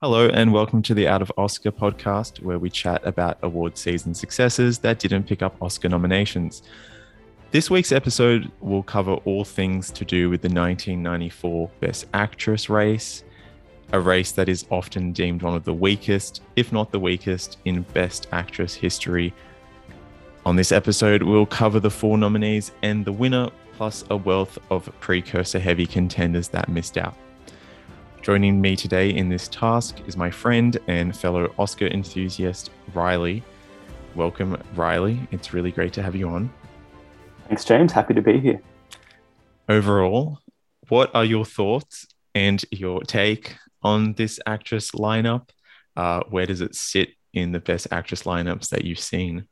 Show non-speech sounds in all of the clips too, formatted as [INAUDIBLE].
Hello, and welcome to the Out of Oscar podcast, where we chat about award season successes that didn't pick up Oscar nominations. This week's episode will cover all things to do with the 1994 Best Actress race, a race that is often deemed one of the weakest, if not the weakest, in Best Actress history. On this episode, we'll cover the four nominees and the winner, plus a wealth of precursor heavy contenders that missed out. Joining me today in this task is my friend and fellow Oscar enthusiast, Riley. Welcome, Riley. It's really great to have you on. Thanks, James. Happy to be here. Overall, what are your thoughts and your take on this actress lineup? Uh, where does it sit in the best actress lineups that you've seen?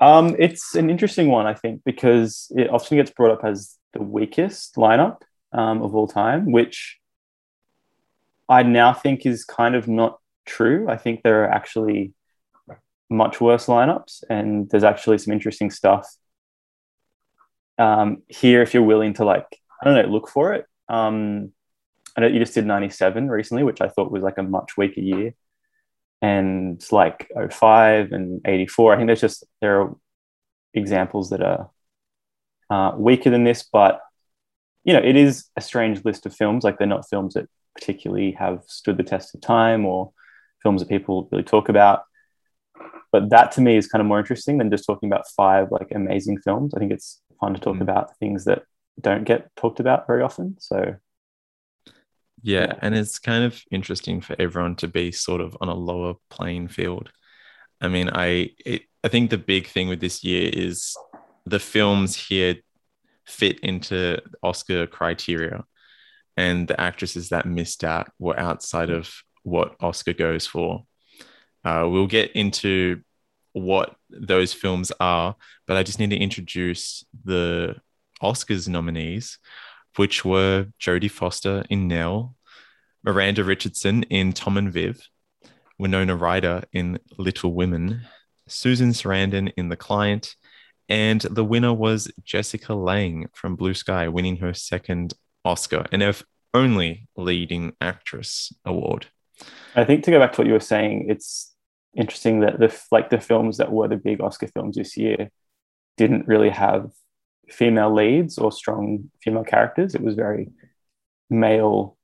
Um, it's an interesting one, I think, because it often gets brought up as the weakest lineup um, of all time, which I now think is kind of not true. I think there are actually much worse lineups, and there's actually some interesting stuff um, here if you're willing to like I don't know look for it. Um, I know you just did 97 recently, which I thought was like a much weaker year, and like 05 and 84. I think there's just there are examples that are uh, weaker than this, but you know it is a strange list of films. Like they're not films that particularly have stood the test of time or films that people really talk about. But that to me is kind of more interesting than just talking about five like amazing films. I think it's fun to talk mm. about things that don't get talked about very often. So yeah, yeah, and it's kind of interesting for everyone to be sort of on a lower playing field. I mean, I it, I think the big thing with this year is the films here fit into Oscar criteria and the actresses that missed out were outside of what Oscar goes for. Uh, we'll get into what those films are, but I just need to introduce the Oscars nominees, which were Jodie Foster in Nell, Miranda Richardson in Tom and Viv, Winona Ryder in Little Women, Susan Sarandon in The Client, and the winner was Jessica Lange from Blue Sky, winning her second Oscar and her only leading actress award. I think to go back to what you were saying, it's interesting that the like the films that were the big Oscar films this year didn't really have female leads or strong female characters. It was very male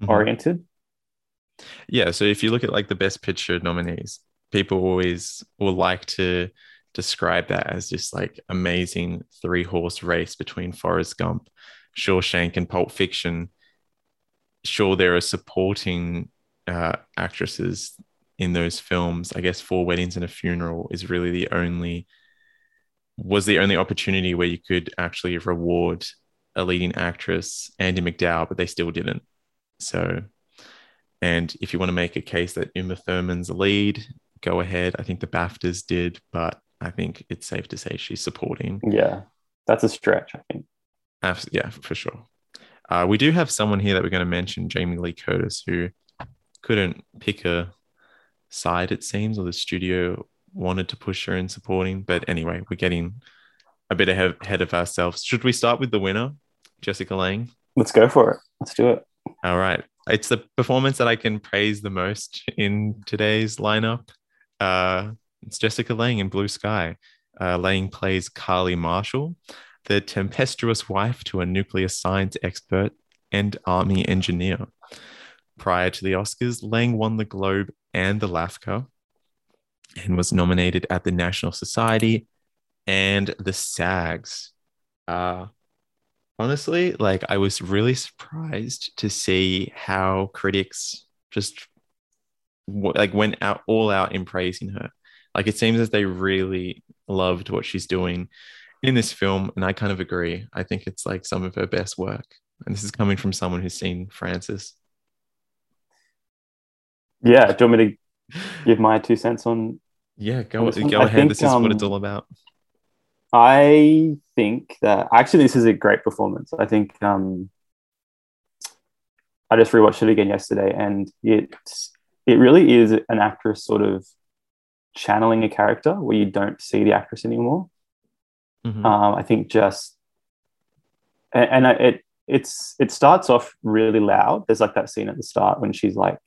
mm-hmm. oriented. Mm-hmm. Yeah, so if you look at like the best picture nominees, people always will like to describe that as this like amazing three horse race between Forrest Gump, Shawshank, and Pulp Fiction. Sure, there are supporting uh, actresses in those films. I guess Four Weddings and a Funeral is really the only was the only opportunity where you could actually reward a leading actress, Andie MacDowell, but they still didn't. So, and if you want to make a case that Uma Thurman's a lead, go ahead. I think the BAFTAs did, but I think it's safe to say she's supporting. Yeah, that's a stretch, I think. yeah, for sure. Uh, we do have someone here that we're going to mention, Jamie Lee Curtis, who couldn't pick a side, it seems, or the studio wanted to push her in supporting. But anyway, we're getting a bit ahead of ourselves. Should we start with the winner, Jessica Lange? Let's go for it. Let's do it. All right. It's the performance that I can praise the most in today's lineup. Uh, it's Jessica Lange in Blue Sky. Uh, Lange plays Carly Marshall, the tempestuous wife to a nuclear science expert and army engineer. Prior to the Oscars, Lange won the Globe and the LAFCA and was nominated at the National Society and the SAGs. Uh, honestly, like I was really surprised to see how critics just like went out all out in praising her. Like it seems as they really loved what she's doing in this film, and I kind of agree. I think it's like some of her best work, and this is coming from someone who's seen Francis. Yeah, do you want me to give my two cents on? Yeah, go go ahead. Think, this is um, what it's um, all about. I think that actually this is a great performance. I think um, I just rewatched it again yesterday, and it it really is an actress sort of channeling a character where you don't see the actress anymore. Mm-hmm. Um, I think just and, and it it's it starts off really loud. There's like that scene at the start when she's like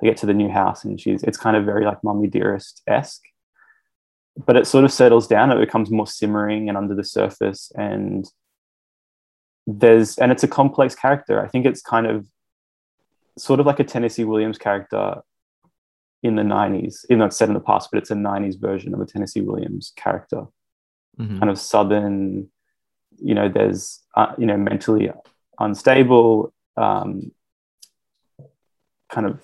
they get to the new house and she's it's kind of very like Mummy Dearest esque, but it sort of settles down. It becomes more simmering and under the surface, and there's and it's a complex character. I think it's kind of sort of like a Tennessee Williams character in the 90s, even though it's set in the past, but it's a 90s version of a Tennessee Williams character. Mm-hmm. Kind of southern, you know, there's, uh, you know, mentally unstable, um, kind of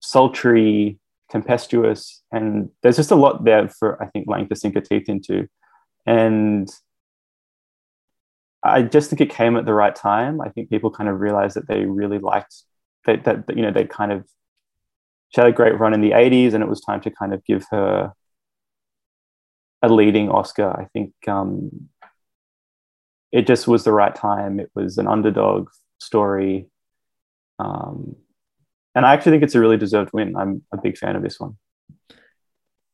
sultry, tempestuous, and there's just a lot there for, I think, Lange to sink her teeth into. And I just think it came at the right time. I think people kind of realized that they really liked that, that, you know, they kind of she had a great run in the 80s and it was time to kind of give her a leading Oscar. I think um, it just was the right time. It was an underdog story. Um, and I actually think it's a really deserved win. I'm a big fan of this one.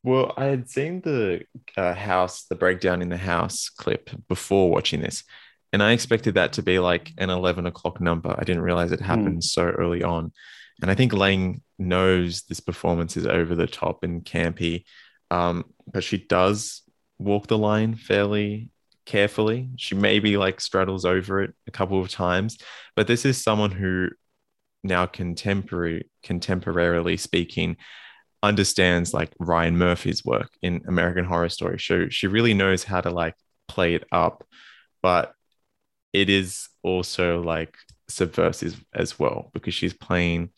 Well, I had seen the uh, house, the breakdown in the house clip before watching this, and I expected that to be like an 11 o'clock number. I didn't realize it happened mm. so early on. And I think Lange knows this performance is over the top and campy, um, but she does walk the line fairly carefully. She maybe like straddles over it a couple of times, but this is someone who now contemporary contemporarily speaking understands like Ryan Murphy's work in American Horror Story. So she really knows how to like play it up, but it is also like subversive as well because she's playing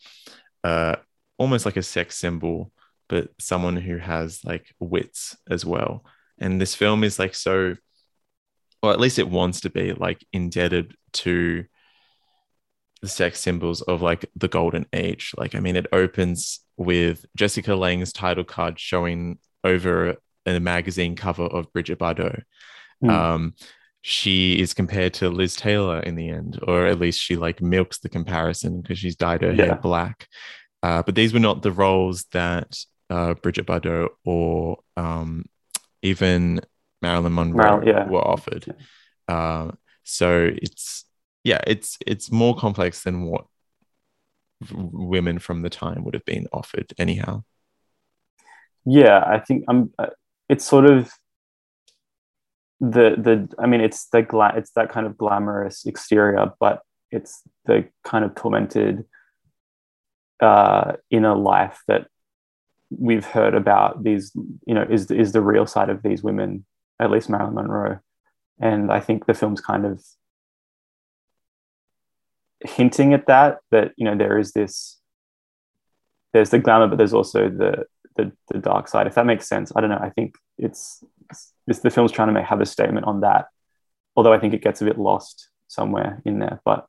uh, almost like a sex symbol, but someone who has like wits as well. And this film is like so, or at least it wants to be like indebted to the sex symbols of like the golden age. Like, I mean, it opens with Jessica Lange's title card showing over a magazine cover of Bridget Bardot. Mm. Um, she is compared to Liz Taylor in the end, or at least she like milks the comparison because she's dyed her yeah. hair black. Uh, but these were not the roles that uh, Brigitte Bardot or um, even Marilyn Monroe Mar- yeah. were offered. Uh, so it's yeah, it's it's more complex than what women from the time would have been offered anyhow. Yeah, I think I'm. Uh, it's sort of the the i mean it's the gla- it's that kind of glamorous exterior but it's the kind of tormented uh inner life that we've heard about these you know is is the real side of these women at least marilyn monroe. And i think the film's kind of hinting at that that you know there is this there's the glamour but there's also the the, the dark side if that makes sense. I don't know. I think it's this the film's trying to make have a statement on that although i think it gets a bit lost somewhere in there but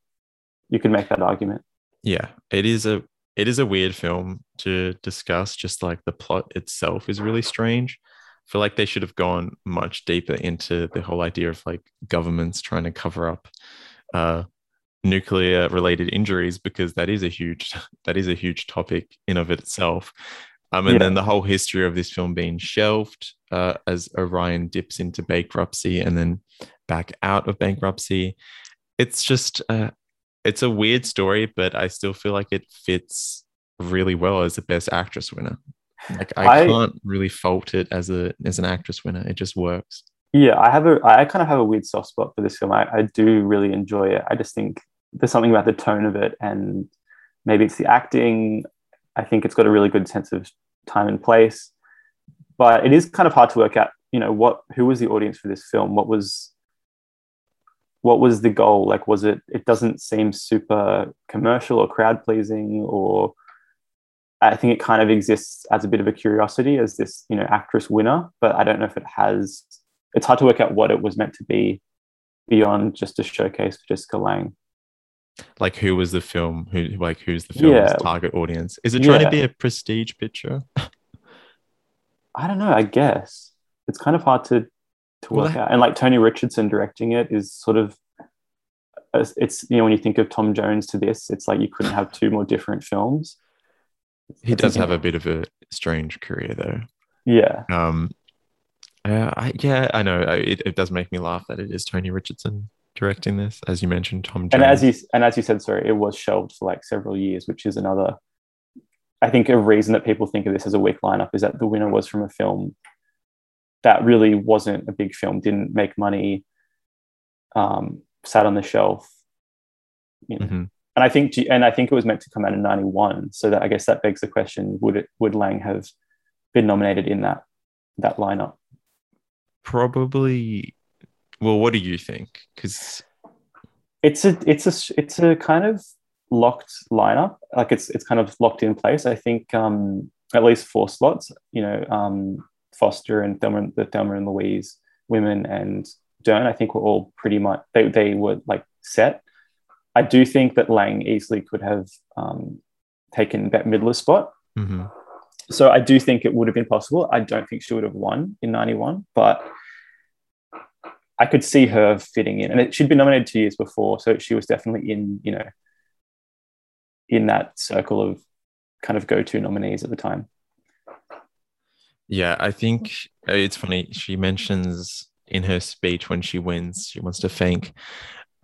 you can make that argument. Yeah it is a it is a weird film to discuss just like the plot itself is really strange I feel like they should have gone much deeper into the whole idea of like governments trying to cover up uh, nuclear related injuries because that is a huge [LAUGHS] that is a huge topic in of itself um, and yeah. then the whole history of this film being shelved uh, as Orion dips into bankruptcy and then back out of bankruptcy. It's just, uh, it's a weird story, but I still feel like it fits really well as a Best Actress winner. Like I, I can't really fault it as a as an actress winner. It just works. Yeah, I have a I kind of have a weird soft spot for this film. I, I do really enjoy it. I just think there's something about the tone of it and maybe it's the acting. I think it's got a really good sense of time and place. But it is kind of hard to work out, you know, what who was the audience for this film? What was what was the goal? Like, was it? It doesn't seem super commercial or crowd pleasing, or I think it kind of exists as a bit of a curiosity as this, you know, actress winner. But I don't know if it has. It's hard to work out what it was meant to be beyond just a showcase for Jessica Lange like who was the film who like who's the film's yeah. target audience is it trying yeah. to be a prestige picture [LAUGHS] i don't know i guess it's kind of hard to to work well, out and like tony richardson directing it is sort of it's you know when you think of tom jones to this it's like you couldn't have two more different films he does have a bit of a strange career though yeah um uh, I, yeah i know it, it does make me laugh that it is tony richardson directing this, as you mentioned, Tom. Jones. And as you and as you said, sorry, it was shelved for like several years, which is another I think a reason that people think of this as a weak lineup is that the winner was from a film that really wasn't a big film, didn't make money, um, sat on the shelf. You know. Mhm. And I think, and I think it was meant to come out in '91. So that I guess that begs the question: Would it, would Lange have been nominated in that that lineup? Probably. Well, what do you think? Because It's a, it's a, it's a kind of locked lineup. Like it's, it's kind of locked in place. I think um, at least four slots. You know, um, Foster and Thelma, the Thelma and Louise women and Dern. I think were all pretty much they they were like set. I do think that Lange easily could have um, taken that Midler's spot. Mhm. So I do think it would have been possible. I don't think she would have won in 91, but I could see her fitting in. And it, she'd been nominated two years before. So she was definitely in, you know, in that circle of kind of go-to nominees at the time. Yeah, I think uh, it's funny. She mentions in her speech when she wins, she wants to thank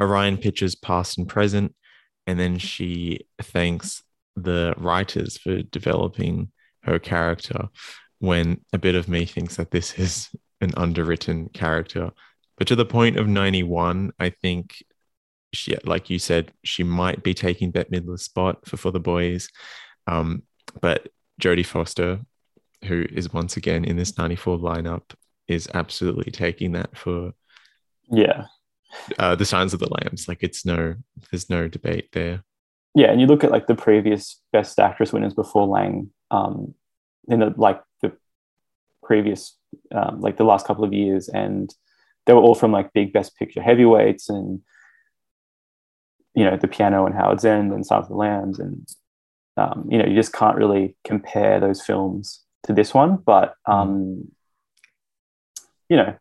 Orion Pictures past and present. And then she thanks the writers for developing her character when a bit of me thinks that this is an underwritten character. But to the point of 91, I think she, like you said, she might be taking Bette Midler's spot for For the Boys. Um, but Jodie Foster, who is once again in this 94 lineup, is absolutely taking that for Yeah. uh, the Silence of the Lambs. Like it's no, there's no debate there. Yeah. And you look at like the previous best actress winners before Lange, um, in the, like the previous, um, like the last couple of years, and they were all from like big best picture heavyweights and, you know, the piano and Howard's End and Silence of the Lambs. And, um, you know, you just can't really compare those films to this one. But, um, you know,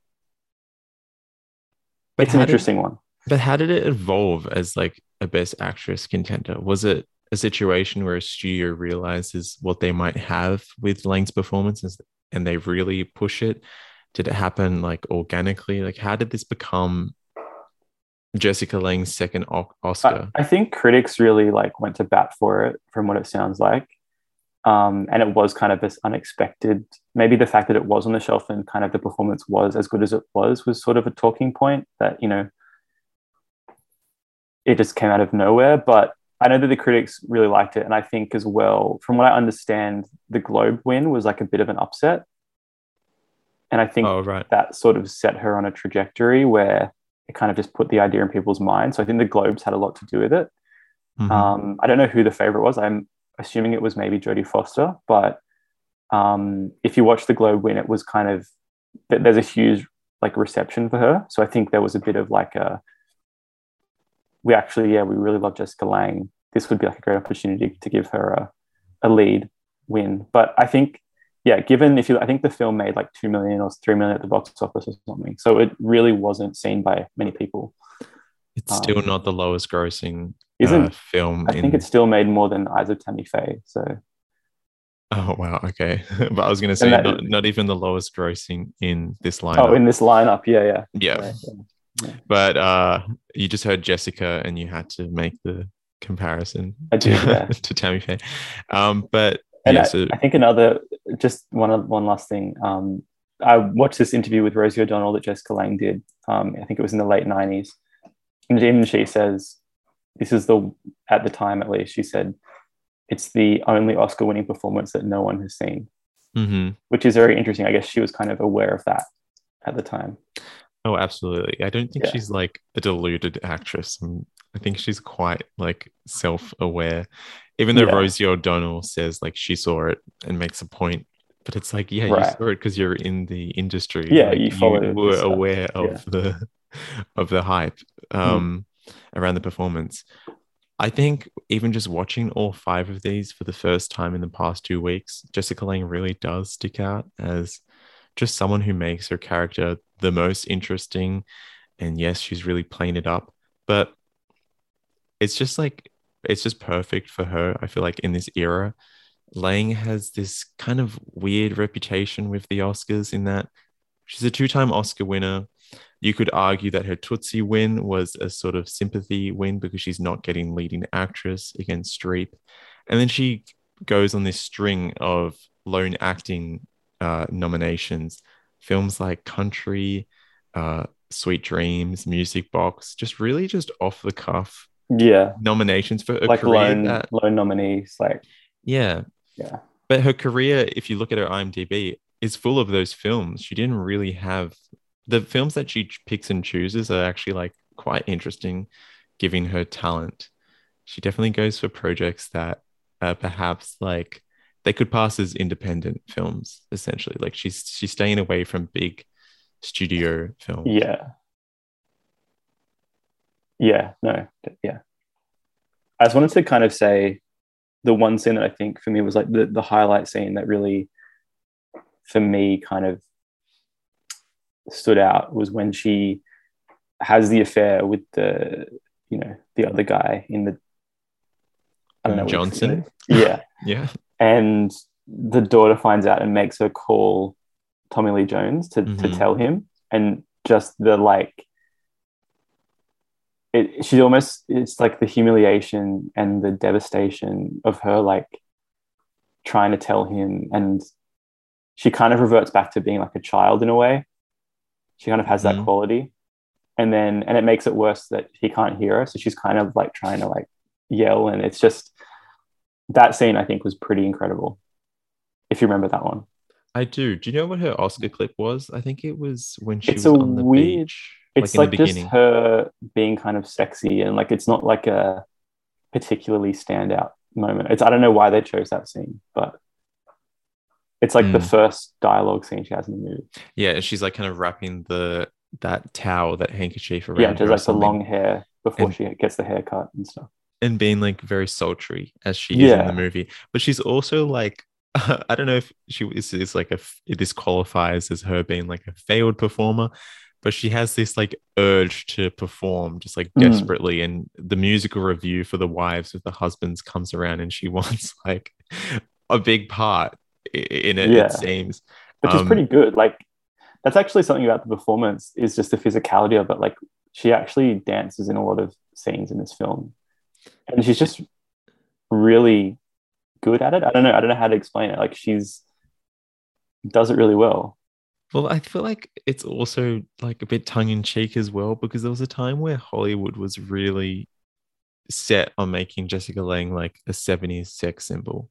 But it's an did- interesting one. But how did it evolve as like a best actress contender? Was it a situation where a studio realizes what they might have with Lange's performances and they really push it? Did it happen like organically? Like how did this become Jessica Lange's second Oscar? I, I think critics really like went to bat for it from what it sounds like. Um, and it was kind of this unexpected. Maybe the fact that it was on the shelf and kind of the performance was as good as it was was sort of a talking point that you know it just came out of nowhere. But I know that the critics really liked it, and I think as well, from what I understand, the Globe win was like a bit of an upset, and I think oh, right. that sort of set her on a trajectory where it kind of just put the idea in people's minds. So I think the Globes had a lot to do with it. Mhm. Um, I don't know who the favorite was. I'm assuming it was maybe Jodie Foster, but um, if you watch the Globe win, it was kind of there's a huge like reception for her. So I think there was a bit of like a we actually yeah we really love Jessica Lange. This would be like a great opportunity to give her a, a lead win. But I think yeah, given if you I think the film made like two million or three million at the box office or something, so it really wasn't seen by many people. It's still um, not the lowest grossing Isn't uh, film. I think it's still made more than Eyes of Tammy Faye. So Oh wow, okay. [LAUGHS] but I was gonna say that- not, not even the lowest grossing in this lineup. oh, in this lineup, yeah, yeah. yeah. yeah. But uh you just heard Jessica and you had to make the comparison I to, yeah. [LAUGHS] to Tammy Faye. Um but And yeah, I, so I think another, just one one last thing. Um, I watched this interview with Rosie O'Donnell that Jessica Lange did. Um, I think it was in the late '90s, and even she says, "This is the at the time at least." She said, "It's the only Oscar-winning performance that no one has seen," mhm. which is very interesting. I guess she was kind of aware of that at the time. oh absolutely. I don't think Yeah. she's like a deluded actress. Um, I think she's quite like self-aware. Even though Yeah. Rosie O'Donnell says like she saw it and makes a point, but it's like, yeah, you saw it because you're in the industry. Yeah, Like, you followed the were aware of Yeah. Hmm. the of the hype um around the performance. I think even just watching all five of these for the first time in the past two weeks, Jessica Lange really does stick out as just someone who makes her character the most interesting. And yes, she's really playing it up, but it's just like it's just perfect for her. I feel like in this era, Lange has this kind of weird reputation with the Oscars in that she's a two-time Oscar winner. You could argue that her Tootsie win was a sort of sympathy win because she's not getting leading actress against Streep. And then she goes on this string of lone acting uh, nominations. Films like Country, uh, Sweet Dreams, Music Box, just really just off the cuff Yeah. nominations for a Like lone, that lone nominees. Like, yeah. yeah. But her career, if you look at her IMDb, is full of those films. She didn't really have the films that she picks and chooses are actually like quite interesting, given her talent. She definitely goes for projects that perhaps like they could pass as independent films, essentially. Like she's she's staying away from big studio films. Yeah. Yeah, no, yeah. I just wanted to kind of say the one scene that I think for me was like the, the highlight scene that really, for me, kind of stood out was when she has the affair with the, you know, the other guy in the, I don't know. Johnson? Yeah. [LAUGHS] Yeah. and the daughter finds out and makes her call Tommy Lee Jones to, to Mhm. tell him, and just the like, it she almost it's like the humiliation and the devastation of her like trying to tell him, and she kind of reverts back to being like a child in a way. She kind of has that Mhm. quality, and then and it makes it worse that he can't hear her, so she's kind of like trying to like yell, and it's just that scene I think was pretty incredible. If you remember that one, I do. Do you know what her Oscar clip was? I think it was when she It's was a on the weird- beach. it's like like, just her being kind of sexy and like it's not like a particularly standout moment. It's I don't know why they chose that scene, but it's like the Mm. first dialogue scene she has in the movie. Yeah, and she's like kind of wrapping the that towel, that handkerchief around Yeah, just like the long hair before And- she gets the haircut and stuff. and being like very sultry as she is in the movie. But she's also like [LAUGHS] I don't know if she is, is like a this qualifies as her being like a failed performer, but she has this like urge to perform just like Mm. desperately. And the musical revue for the wives of the husbands comes around, and she [LAUGHS] wants like a big part in it. Yeah. It seems. Which is Um, pretty good. Like that's actually something about the performance is just the physicality of it. Like she actually dances in a lot of scenes in this film. And she's just really good at it. I don't know. I don't know how to explain it. Like she's does it really well. Well, I feel like it's also like a bit tongue in cheek as well because there was a time where Hollywood was really set on making Jessica Lange like a 70s sex symbol.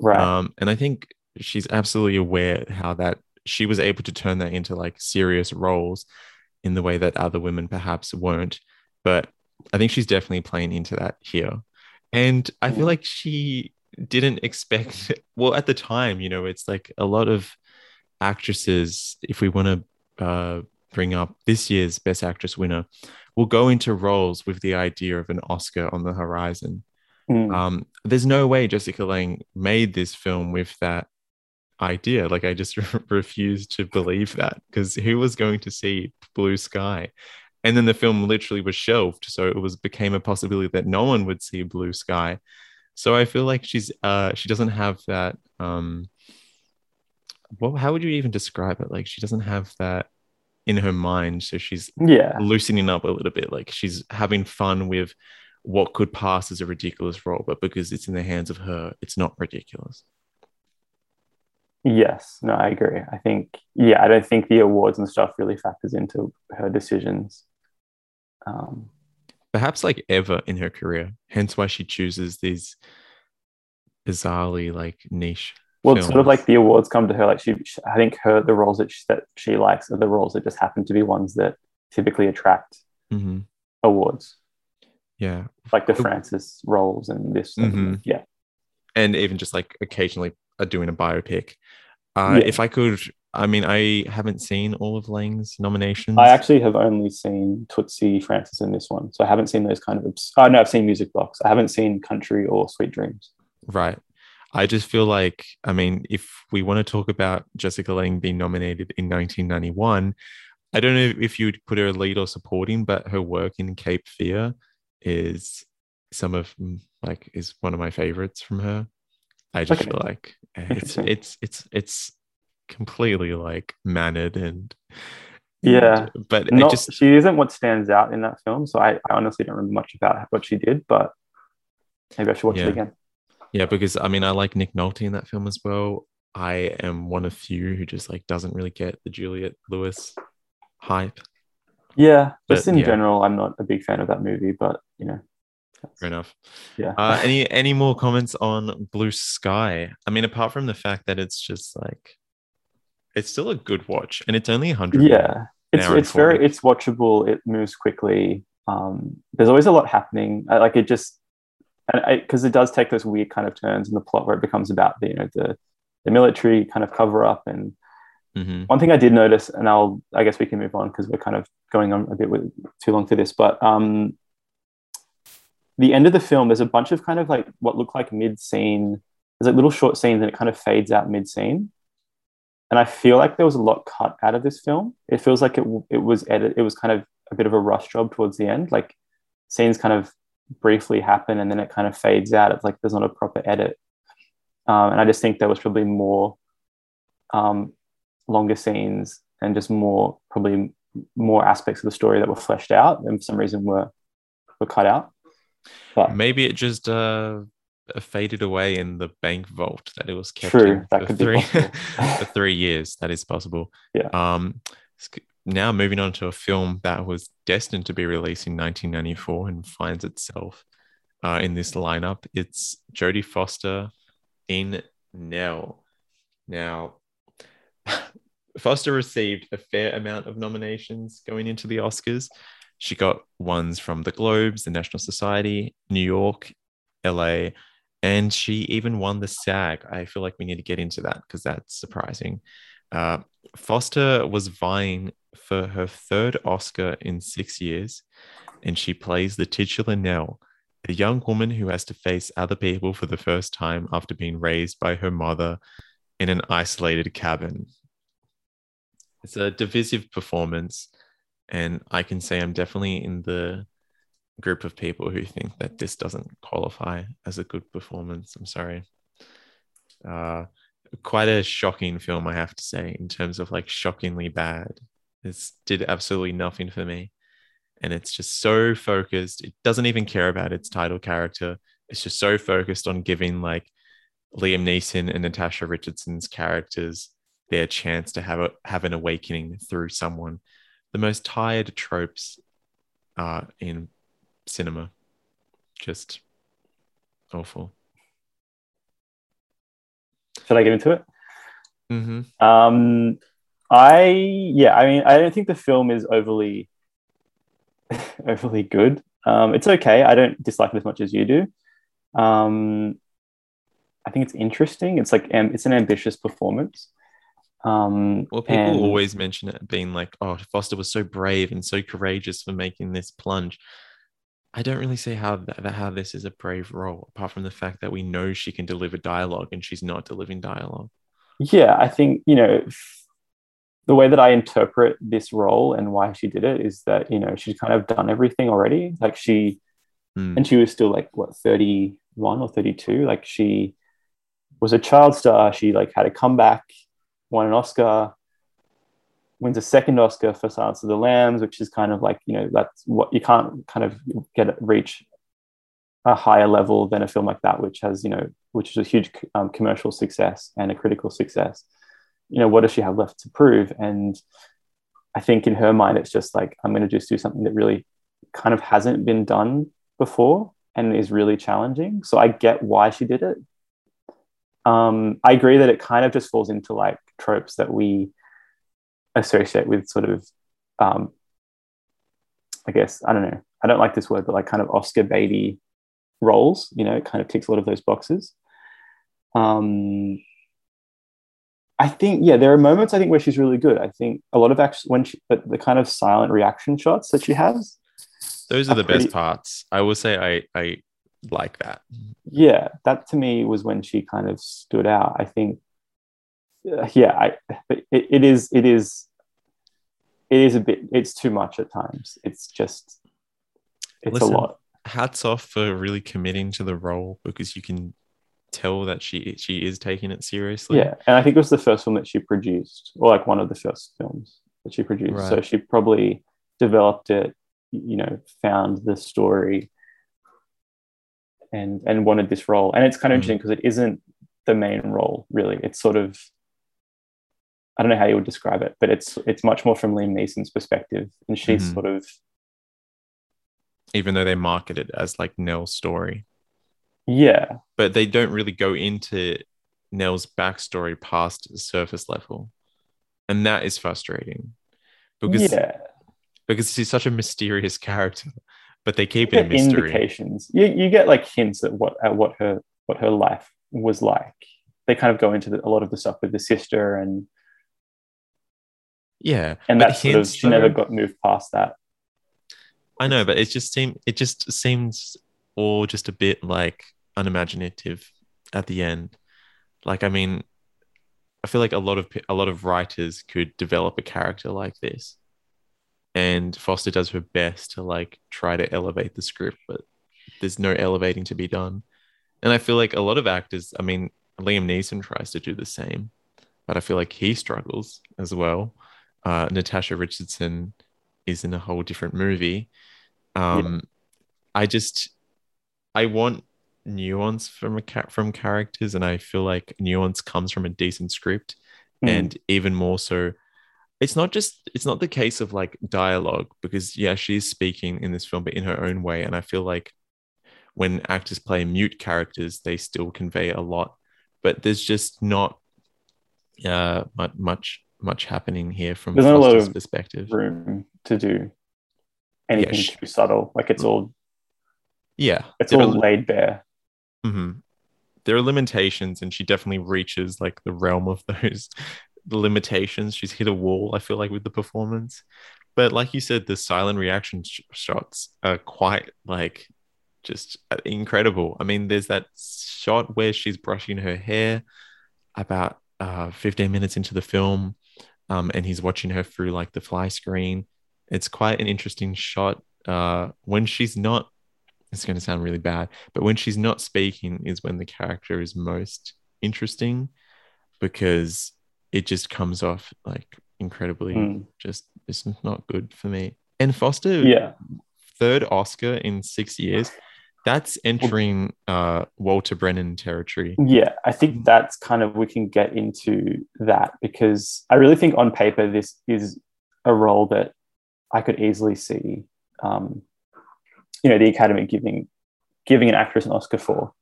Right. Um, and I think she's absolutely aware how that she was able to turn that into like serious roles in the way that other women perhaps weren't. But I think she's definitely playing into that here. And I feel like she didn't expect, [LAUGHS] well, at the time, you know, it's like a lot of actresses, if we want to uh, bring up this year's Best Actress winner, will go into roles with the idea of an Oscar on the horizon. Mm. Um, there's no way Jessica Lange made this film with that idea. Like, I just [LAUGHS] refuse to believe that because who was going to see Blue Sky? And then the film literally was shelved, so it was became a possibility that no one would see Blue Sky. So I feel like she's uh she doesn't have that um well how would you even describe it like she doesn't have that in her mind so she's yeah. loosening up a little bit. Like she's having fun with what could pass as a ridiculous role, but because it's in the hands of her, it's not ridiculous. Yes. No, I agree. I think yeah, I don't think the awards and stuff really factors into her decisions. Um Perhaps like ever in her career. Hence why she chooses these bizarrely like niche. well, it's sort of like the awards come to her. Like she, I think her the roles that she, that she likes are the roles that just happen to be ones that typically attract Mhm. awards, Yeah. like the. Francis roles and this. Mhm. yeah, And even just like occasionally uh, doing a biopic. Uh, Yeah. If I could, I mean, I haven't seen all of Lange's nominations. I actually have only seen Tootsie, Francis, and this one, so I haven't seen those kind of. Obs- oh no, I've seen Music Box. I haven't seen Country or Sweet Dreams. Right. I just feel like, I mean, if we want to talk about Jessica Lange being nominated in 1991, I don't know if you'd put her lead or supporting, but her work in Cape Fear is some of like is one of my favorites from her. I just Okay. feel like eh, it's it's it's it's completely like mannered and Yeah. but it Not, just she isn't what stands out in that film, so I, I honestly don't remember much about what she did, but maybe I should watch Yeah. it again. Yeah, because I mean, I like Nick Nolte in that film as well. I am one of few who just like doesn't really get the Juliette Lewis hype. Yeah, just in yeah. general, I'm not a big fan of that movie, but you know, Fair enough. yeah. Uh, any any more comments on Blue Sky? I mean, apart from the fact that it's just like it's still a good watch, and it's only a hundred. yeah, it's it's very it's watchable. It moves quickly. Um, there's always a lot happening. I, like it just and because it does take those weird kind of turns in the plot where it becomes about the you know the the military kind of cover up and hmm one thing I did notice, and I'll I guess we can move on because we're kind of going on a bit with, too long for this, but um, the end of the film, there's a bunch of kind of like what look like mid scene. There's like little short scenes, and it kind of fades out mid scene. And I feel like there was a lot cut out of this film. It feels like it it was edit. It was kind of a bit of a rush job towards the end. Like scenes kind of briefly happen, and then it kind of fades out. It's like there's not a proper edit. Um, and I just think there was probably more um, longer scenes and just more probably more aspects of the story that were fleshed out and for some reason were were cut out. But Maybe it just uh faded away in the bank vault that it was kept True, in that for three [LAUGHS] for three years. That is possible. Yeah. Um. Now moving on to a film that was destined to be released in 1994 and finds itself uh, in this lineup. It's Jodie Foster in Nell. Now, [LAUGHS] Foster received a fair amount of nominations going into the Oscars. She got ones from the Globes, the National Society, New York, LA, and she even won the SAG. I feel like we need to get into that because that's surprising. Uh, Foster was vying for her third Oscar in six years, and she plays the titular Nell, a young woman who has to face other people for the first time after being raised by her mother in an isolated cabin. It's a divisive performance, and I can say I'm definitely in the group of people who think that this doesn't qualify as a good performance. I'm sorry. Uh, quite a shocking film, I have to say, in terms of like shockingly bad. This did absolutely nothing for me. And it's just so focused. It doesn't even care about its title character. It's just so focused on giving like Liam Neeson and Natasha Richardson's characters their chance to have a have an awakening through someone. The most tired tropes uh, in cinema. Just awful. should I get into it? hmm Um, I yeah, I mean, I don't think the film is overly [LAUGHS] overly good. Um, it's okay. I don't dislike it as much as you do. Um, I think it's interesting. It's like um, it's an ambitious performance. Um, Well, people and- always mention it being like, oh, Foster was so brave and so courageous for making this plunge. I don't really see how that, how this is a brave role, apart from the fact that we know she can deliver dialogue and she's not delivering dialogue. yeah i think you know the way that i interpret this role and why she did it is that you know she's kind of done everything already like she Hmm. and she was still like what 31 or 32 like she was a child star. She like had a comeback won an oscar wins a second oscar for silence of the lambs which is kind of like you know that's what you can't kind of get reach a higher level than a film like that which has you know which is a huge um, commercial success and a critical success. You know what does she have left to prove? And i think in her mind it's just like i'm going to just do something that really kind of hasn't been done before and is really challenging. So i get why she did it um, i agree that it kind of just falls into like tropes that we associate with sort of um, i guess i don't know i don't like this word but like kind of oscar baity roles you know it kind of ticks a lot of those boxes um, I think yeah, there are moments I think where she's really good. I think a lot of actually when she but the kind of silent reaction shots that she has, Those are are the pretty- best parts. I will say I I like that. yeah, that to me was when she kind of stood out. I think uh, yeah, I it, it is it is it is a bit it's too much at times. It's just it's Listen, a lot. Hats off for really committing to the role because you can tell that she she is taking it seriously. Yeah, and I think it was the first film that she produced, or like one of the first films that she produced. So she probably developed it, you know, found the story, and and wanted this role. And it's kind of Mm. interesting because it isn't the main role really. It's sort of I don't know how you would describe it, but it's it's much more from Liam Neeson's perspective, and she's Mhm. sort of even though they market it as like Nell's story. yeah, But they don't really go into Nell's backstory past the surface level. And that is frustrating. Because yeah. because she's such a mysterious [LAUGHS] character. But they keep it a mystery. indications. You you get like hints at what at what her what her life was like. They kind of go into the, a lot of the stuff with the sister and Yeah. and but that's sort of hints, she never got moved past that. I know, but it just seem it just seems all just a bit like unimaginative at the end. Like, I mean, I feel like a lot of a lot of writers could develop a character like this, and Foster does her best to like try to elevate the script, but there's no elevating to be done. And I feel like a lot of actors, I mean, Liam Neeson tries to do the same, but I feel like he struggles as well. Uh, Natasha Richardson is in a whole different movie. Um, I just I want nuance from a ca- from characters, and I feel like nuance comes from a decent script, Mm. and even more so. It's not just it's not the case of like dialogue because yeah she's speaking in this film but in her own way and I feel like when actors play mute characters they still convey a lot but there's just not uh much much happening here from There's not a lot of perspective room to do anything sh- too subtle. Like it's all yeah it's all are, laid bare. mm-hmm. there are limitations and she definitely reaches like the realm of [LAUGHS] those limitations she's hit a wall I feel like with the performance. But like you said the silent reaction sh- shots are quite like just uh, incredible. I mean there's that shot where she's brushing her hair about uh 15 minutes into the film um and he's watching her through like the fly screen. It's quite an interesting shot. Uh when she's not it's going to sound really bad but when she's not speaking is when the character is most interesting because it just comes off like incredibly Mm. just it's not good for me and foster Yeah. third oscar in six years that's entering uh walter brennan territory Yeah, I think that's kind of we can get into that because I really think on paper this is a role that I could easily see, um, you know, the Academy giving giving an actress an Oscar for,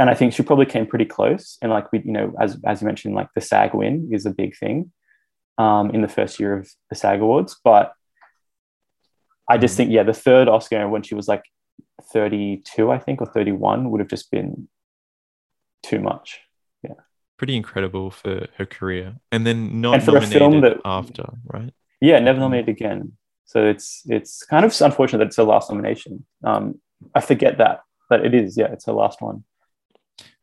and I think she probably came pretty close. And like we, you know, as as you mentioned, like the SAG win is a big thing um, in the first year of the SAG Awards, but I just think yeah, the third Oscar when she was like 32, I think, or 31 would have just been too much. Yeah. Pretty incredible for her career and then not And for a nominated film that- after right Yeah, never nominated again. So it's it's kind of unfortunate that it's her last nomination. Um, I forget that, but it is. Yeah, it's her last one.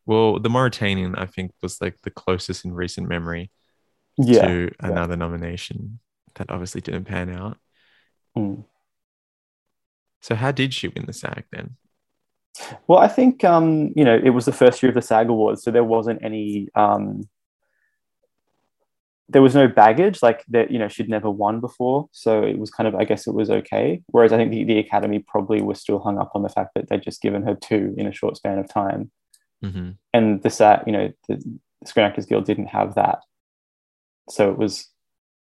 Well the mauritanian i think was like the closest in recent memory Yeah. to another nomination that obviously didn't pan out Mm. so how did she win the sag then Well, I think um, you know it was the first year of the SAG Awards, so there wasn't any. Um, there was no baggage like that. You know, she'd never won before, so it was kind of. I guess it was okay. Whereas I think the, the Academy probably was still hung up on the fact that they'd just given her two in a short span of time. Hmm and the SAG, you know, the Screen Actors Guild didn't have that, so it was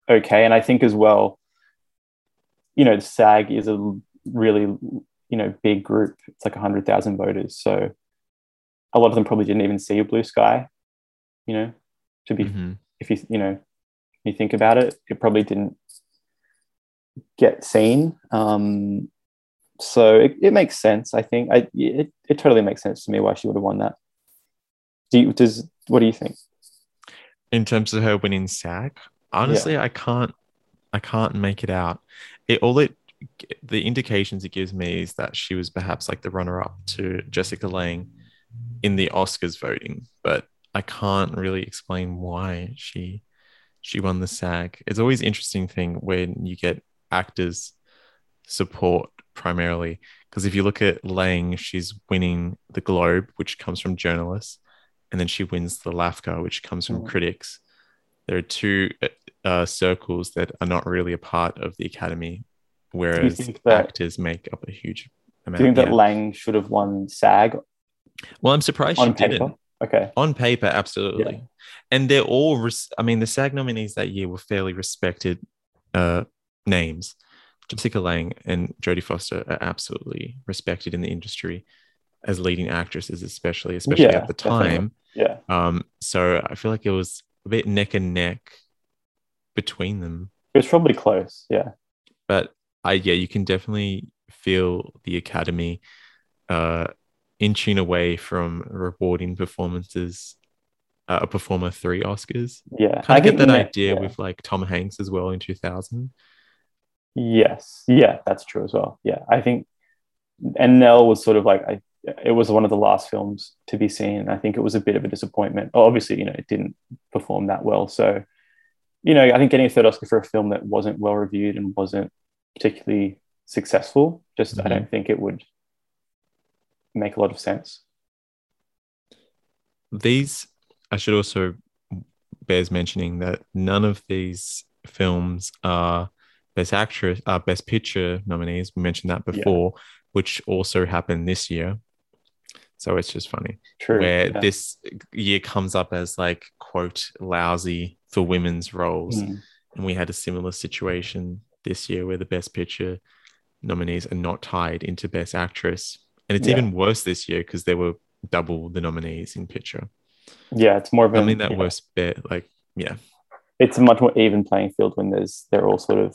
okay. And I think as well, you know, the SAG is a really you know big group. It's like hundred thousand voters, so a lot of them probably didn't even see a blue sky. You know, to be hmm if you you know you think about it, it probably didn't get seen. Um, so it, it makes sense. I think I it, it totally makes sense to me why she would have won that. Do you, does what do you think? in terms of her winning sag honestly i can't i can't make it out it all it the indications it gives me is that she was perhaps like the runner-up to jessica lange in the oscars voting but i can't really explain why she she won the sag it's always interesting thing when you get actors support primarily because if you look at lange she's winning the globe which comes from journalists and then she wins the LAFCA, which comes from Mm. critics. There are two uh, circles that are not really a part of the academy, whereas that- actors make up a huge amount. Do you think that Lange should have won SAG? Well, I'm surprised on she paper? didn't. Okay. On paper, absolutely. Yeah. And they're all, res- I mean, the SAG nominees that year were fairly respected uh, names. Jessica Lange and Jodie Foster are absolutely respected in the industry as leading actresses, especially, especially Yeah, at the definitely. time. Yeah. Um, so I feel like it was a bit neck and neck between them. It was probably close. Yeah. But I, yeah, you can definitely feel the Academy uh, inching away from rewarding performances. Uh, a performer three Oscars. Yeah. Kind of get that idea yeah. with like Tom Hanks as well in 2000. Yes. Yeah, that's true as well. Yeah. I think and Nell was sort of like I it was one of the last films to be seen. I think it was a bit of a disappointment. Obviously, you know, it didn't perform that well. So, you know, I think getting a third Oscar for a film that wasn't well reviewed and wasn't particularly successful, just I Mhm. don't think it would make a lot of sense. these i should also bears mentioning that none of these films are best actress uh, best picture nominees we mentioned that Yeah. before which also happened this year so it's just funny True. where yeah. this year comes up as like quote lousy for women's roles Mm. and we had a similar situation this year where the best picture nominees are not tied into best actress and it's Yeah. even worse this year because there were double the nominees in picture Yeah, it's more of I mean that yeah. worst bit, like yeah, it's a much more even playing field when there's they're all sort of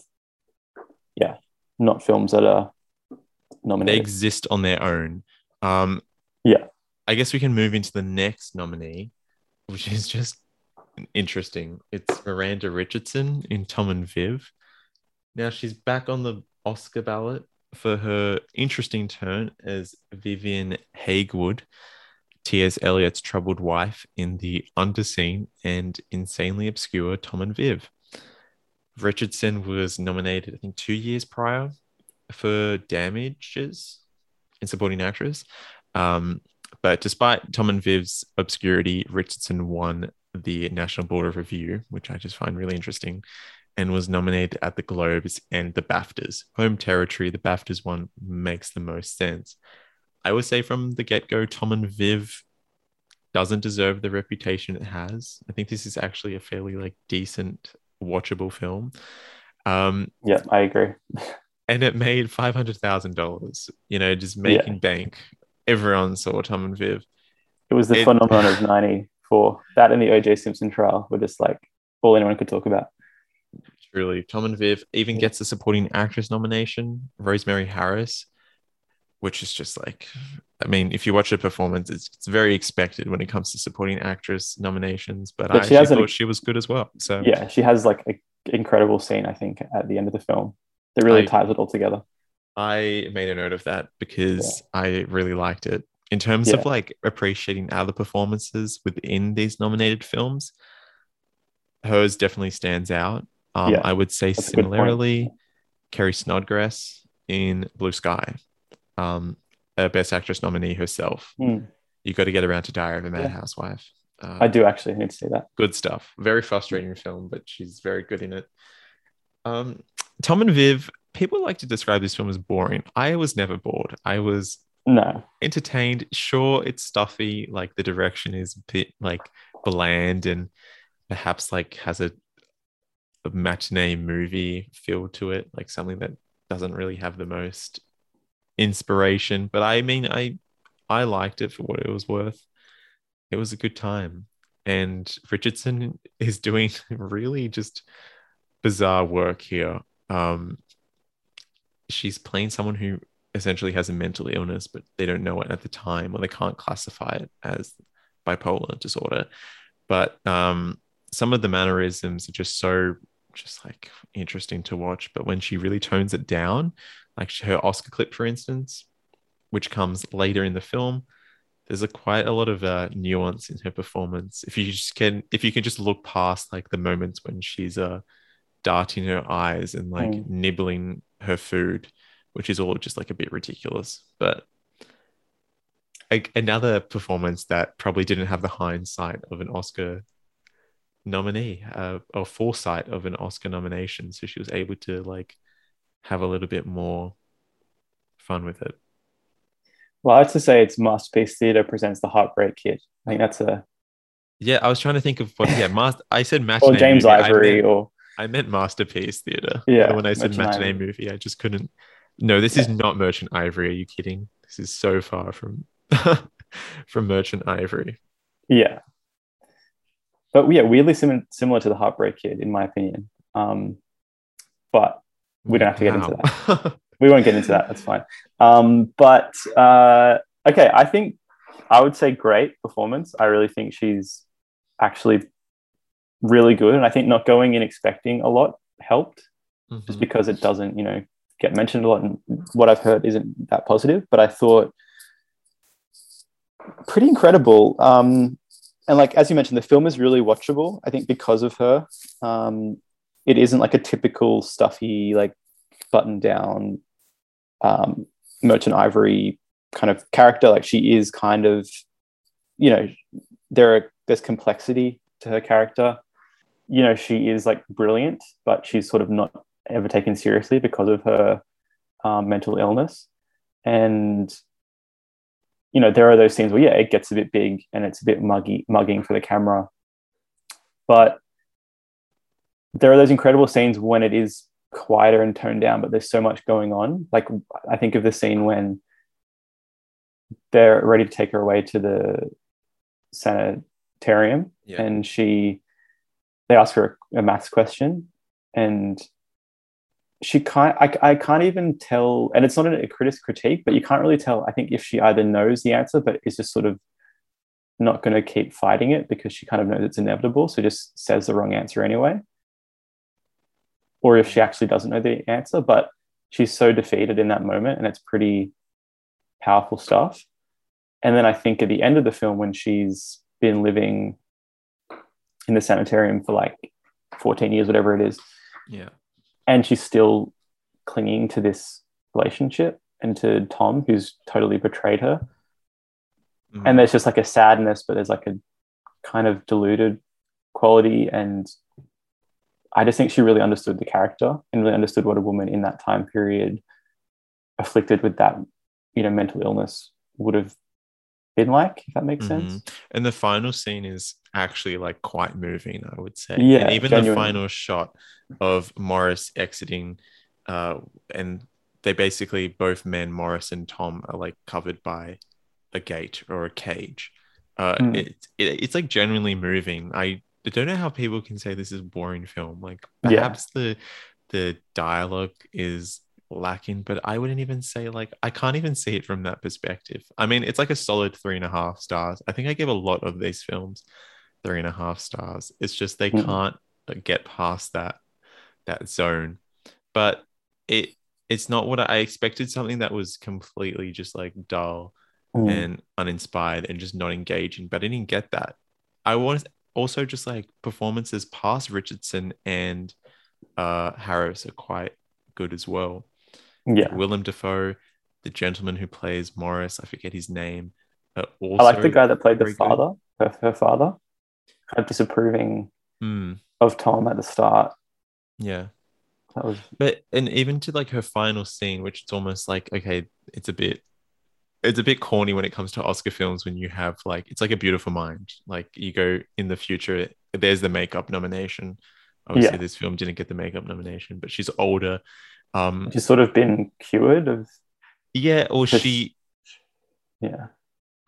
yeah, not films that are they nominated. exist on their own. Um, Yeah. I guess we can move into the next nominee, which is just interesting. It's Miranda Richardson in Tom and Viv. Now she's back on the Oscar ballot for her interesting turn as Vivienne Haigh-Wood, T.S. Eliot's troubled wife in the underseen and insanely obscure Tom and Viv. Richardson was nominated, I think, two years prior for Damages in supporting actress. Um, but despite Tom and Viv's obscurity, Richardson won the National Board of Review, which I just find really interesting, and was nominated at the Globes and the BAFTAs. Home territory, the BAFTAs one makes the most sense. I would say from the get go, Tom and Viv doesn't deserve the reputation it has. I think this is actually a fairly like decent, watchable film. Um, Yeah, I agree. and it made five hundred thousand dollars. You know, just making bank. Everyone saw Tom and Viv. It was the It- phenomenon of [LAUGHS] '94. That and the O.J. Simpson trial were just like all anyone could talk about. Truly, Tom and Viv even gets a supporting actress nomination. Rosemary Harris, which is just like, I mean, if you watch her performance, it's, it's very expected when it comes to supporting actress nominations. But, But I she has an- thought she was good as well. So Yeah, she has like an incredible scene. I think at the end of the film that really I- ties it all together. I made a note of that because I really liked it. In terms of like appreciating other performances within these nominated films, hers definitely stands out. Um, Yeah, I would say that's a good point. similarly, Carrie Snodgress in Blue Sky, um, a Best Actress nominee herself. Mm. You got to get around to Diary of a Mad Yeah. Housewife. Uh, I do actually need to see that. good stuff. Very frustrating film, but she's very good in it. Um, Tom and Viv, people like to describe this film as boring. I was never bored. I was No, entertained. Sure, it's stuffy. Like the direction is a bit like bland and perhaps like has a, a matinee movie feel to it, like something that doesn't really have the most inspiration. But I mean, I I liked it for what it was worth. It was a good time. And Richardson is doing [LAUGHS] really just bizarre work here. Um, she's playing someone who essentially has a mental illness, but they don't know it at the time, or they can't classify it as bipolar disorder. But um, some of the mannerisms are just so just like interesting to watch. But when she really tones it down, like her Oscar clip, for instance, which comes later in the film, there's a quite a lot of uh, nuance in her performance. If you just can, if you can just look past like the moments when she's uh darting her eyes and like Mm. nibbling her food, which is all just like a bit ridiculous. But a- another performance that probably didn't have the hindsight of an Oscar nominee uh, or foresight of an Oscar nomination, so she was able to like have a little bit more fun with it. Well, I have to say it's Masterpiece Theatre presents the Heartbreak Kid. I think that's a Yeah, I was trying to think of what. Yeah, master. I said [LAUGHS] or. James movie. I Ivory meant- or I meant masterpiece theater. Yeah, When I said Merchant matinee Ivory. movie, I just couldn't. No, this is not Merchant Ivory. Are you kidding? This is so far from [LAUGHS] from Merchant Ivory. yeah. But yeah, weirdly sim- similar to the Heartbreak Kid, in my opinion. Um, but We don't have to get into that. we won't get into that. That's fine. Um, but uh, okay, I think I would say great performance. I really think she's actually really good, and I think not going in expecting a lot helped, just Mhm. because it doesn't, you know, get mentioned a lot, and what I've heard isn't that positive. But I thought pretty incredible. Um, and like as you mentioned, the film is really watchable. I think because of her, um, it isn't like a typical stuffy like button down um, merchant ivory kind of character. Like she is kind of, you know, there are there's complexity to her character. You know, she is like brilliant, but she's sort of not ever taken seriously because of her um, mental illness. And you know, there are those scenes where yeah, it gets a bit big and it's a bit muggy, mugging for the camera. But there are those incredible scenes when it is quieter and toned down, but there's so much going on. Like I think of the scene when they're ready to take her away to the sanitarium Yeah. and she they ask her a, a maths question and she can't I, I can't even tell and it's not a critic critique but you can't really tell i think if she either knows the answer but is just sort of not going to keep fighting it because she kind of knows it's inevitable so just says the wrong answer anyway or if she actually doesn't know the answer but she's so defeated in that moment and it's pretty powerful stuff and then i think at the end of the film when she's been living in the sanitarium for like 14 years whatever it is Yeah. and she's still clinging to this relationship and to Tom, who's totally betrayed her. Mhm. And there's just like a sadness, but there's like a kind of diluted quality. And I just think she really understood the character and really understood what a woman in that time period afflicted with that, you know, mental illness would have been like, if that makes sense. Mhm. And the final scene is actually like quite moving, I would say. Yeah, And even the final shot of Morris exiting, uh, and they basically both men, Morris and Tom, are like covered by a gate or a cage. Uh, Mm. it, it, it's like genuinely moving. I don't know how people can say this is a boring film. Like Yeah. perhaps the the dialogue is lacking, but I wouldn't even say like I can't even see it from that perspective. I mean, it's like a solid three and a half stars. I think I give a lot of these films three and a half stars. It's just they Mhm. can't uh, get past that that zone. But it it's not what I, I expected. Something that was completely just like dull Mm. and uninspired and just not engaging. But I didn't get that. I was also just like performances past Richardson and uh, Harris are quite good as well. yeah. Willem Dafoe, the gentleman who plays Morris, I forget his name. Also, I like the guy that played the father, her, her father, kind of disapproving Hmm, of Tom at the start. yeah, That was but and even to like her final scene, which it's almost like okay, it's a bit, it's a bit corny when it comes to Oscar films when you have like it's like a Beautiful Mind. Like you go in the future, there's the makeup nomination. Obviously, Yeah. this film didn't get the makeup nomination, but she's older. Um, she's sort of been cured of yeah, or she yeah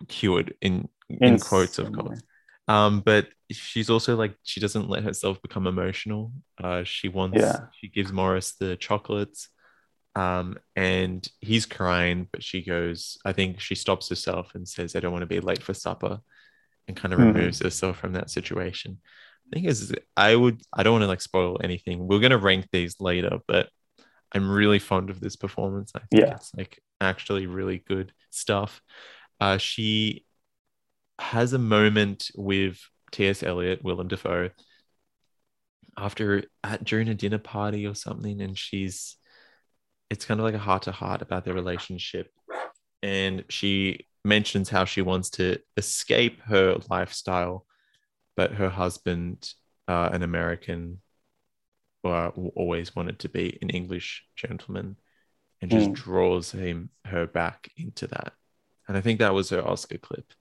cured in in, quotes, of course. um but she's also like she doesn't let herself become emotional uh she wants Yeah. she gives morris the chocolates um and he's crying but she goes i think she stops herself and says i don't want to be late for supper and kind of Mhm. removes herself from that situation i think is i would i don't want to like spoil anything we're going to rank these later but i'm really fond of this performance i think Yeah. it's like actually really good stuff uh she has a moment with T.S. Eliot, Willem Dafoe, after at during a dinner party or something, and she's it's kind of like a heart to heart about their relationship, and she mentions how she wants to escape her lifestyle, but her husband, uh, an American, uh, always wanted to be an English gentleman, and just Mm. draws him her back into that and I think that was her Oscar clip.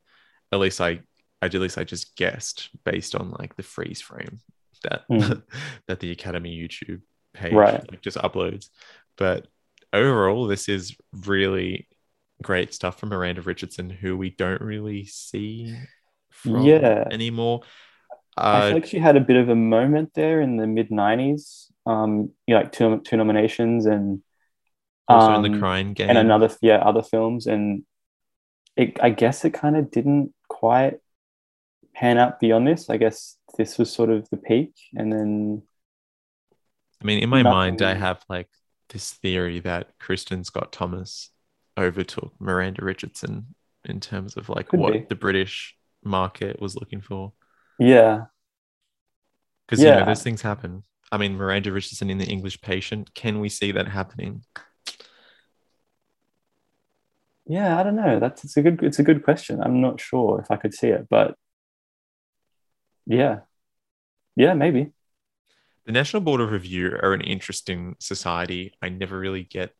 At least I, I at least I just guessed based on like the freeze frame that Mm. [LAUGHS] that the Academy YouTube page Right. like, just uploads. But overall, this is really great stuff from Miranda Richardson, who we don't really see from Yeah. anymore. I Uh, feel like she had a bit of a moment there in the mid '90s. Um, you know, like two two nominations and also in the um, Crying Game. and another yeah other films and it, I guess it kind of didn't quite pan out beyond this. I guess this was sort of the peak, and then I mean, in my mind, I have like this theory that Kristin Scott Thomas overtook Miranda Richardson in terms of like Could what be. the British market was looking for. yeah, Because you know, those things happen. I mean, Miranda Richardson in The English Patient. Can we see that happening? yeah. I don't know. That's it's a good it's a good question. I'm not sure if I could see it, but yeah, yeah, maybe. The National Board of Review are an interesting society. I never really get.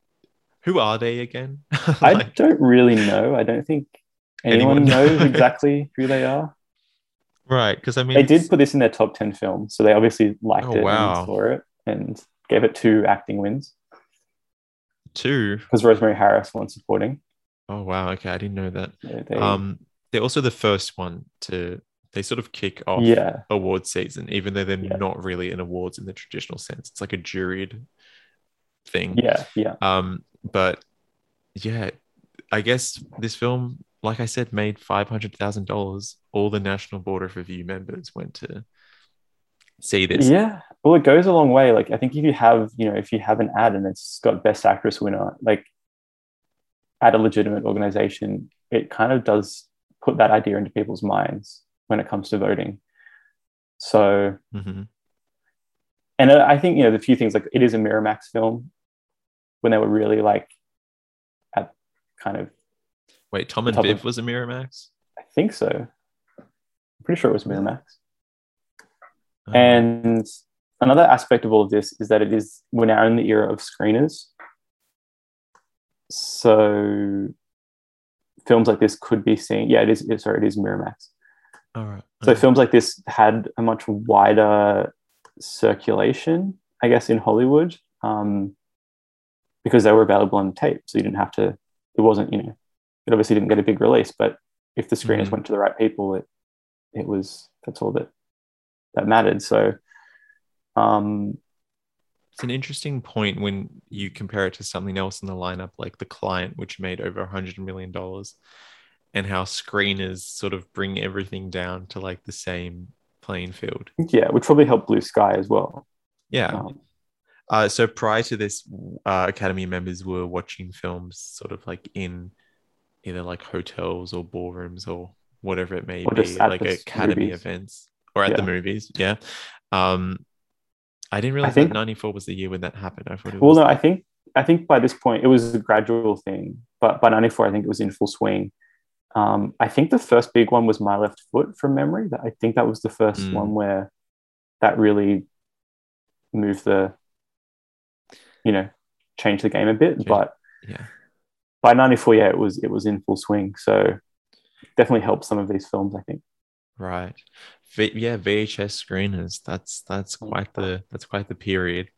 Who are they again? [LAUGHS] I don't really know. I don't think anyone, Anyone knows exactly who they are. right, because I mean, They did put this in their top 10 films, so they obviously liked Oh, it wow. and saw it and gave it two acting wins two. because Rosemary Harris won supporting. Oh wow, okay, I didn't know that. They, they- Um, they're also the first one to they sort of kick off yeah, award season, even though they're Yeah. not really an awards in the traditional sense. It's like a juried thing. yeah, yeah. Um, but yeah, I guess this film, like I said, made five hundred thousand dollars. All the National Board of Review members went to see this. Yeah. Well, it goes a long way. Like, I think if you have, you know, if you have an ad and it's got Best Actress winner, like at a legitimate organization, it kind of does put that idea into people's minds when it comes to voting. So, Mhm. and I think, you know, the few things like it is a Miramax film when they were really like at kind of, Wait, Tom and Viv of- was a Miramax. I think so. I'm pretty sure it was Miramax. Oh, And another aspect of all of this is that it is we're now in the era of screeners. So films like this could be seen. Yeah, it is. Sorry, it is Miramax. All right. So okay. films like this had a much wider circulation, I guess, in Hollywood, um, because they were available on tape. So you didn't have to. It wasn't, you know, it obviously didn't get a big release, but if the screeners Mhm. went to the right people, it it was that's all that that mattered. So, um, It's an interesting point when you compare it to something else in the lineup, like The Client, which made over a hundred million dollars, and how screeners sort of bring everything down to like the same playing field. yeah, which probably helped Blue Sky as well. Yeah. Um, Uh, so prior to this, uh, Academy members were watching films sort of like in either like hotels or ballrooms or whatever it may be, like Academy movies. events or at the movies. Yeah. Um, I didn't realize think- that 94 was the year when that happened. I thought it well, was no, I think I think by this point it was a gradual thing, but by '94, I think it was in full swing. Um, I think the first big one was My Left Foot from memory. I think that was the first Mm. one where that really moved the, you know, changed the game a bit. But yeah. by '94, yeah, it was it was in full swing. So definitely helped some of these films. I think. Right. V- yeah, VHS screeners. That's that's Mm. quite the that's quite the period.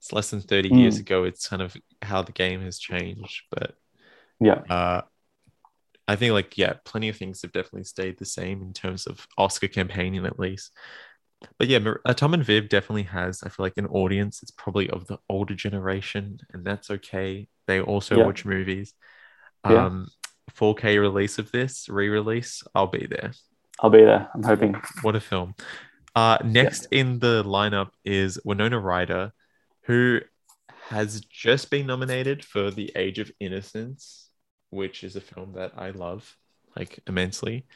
It's less than 30 years Mm. ago. It's kind of how the game has changed. But Yeah. uh I think like yeah, plenty of things have definitely stayed the same in terms of Oscar campaigning at least. But yeah, uh, Tom and Viv definitely has, I feel like, an audience. It's probably of the older generation, and that's okay. They also Yeah. watch movies. Yeah. Um, 4K release of this, re-release, I'll be there. I'll be there. I'm hoping. What a film. Uh, next in the lineup is Winona Ryder, who has just been nominated for The Age of Innocence, which is a film that I love like immensely.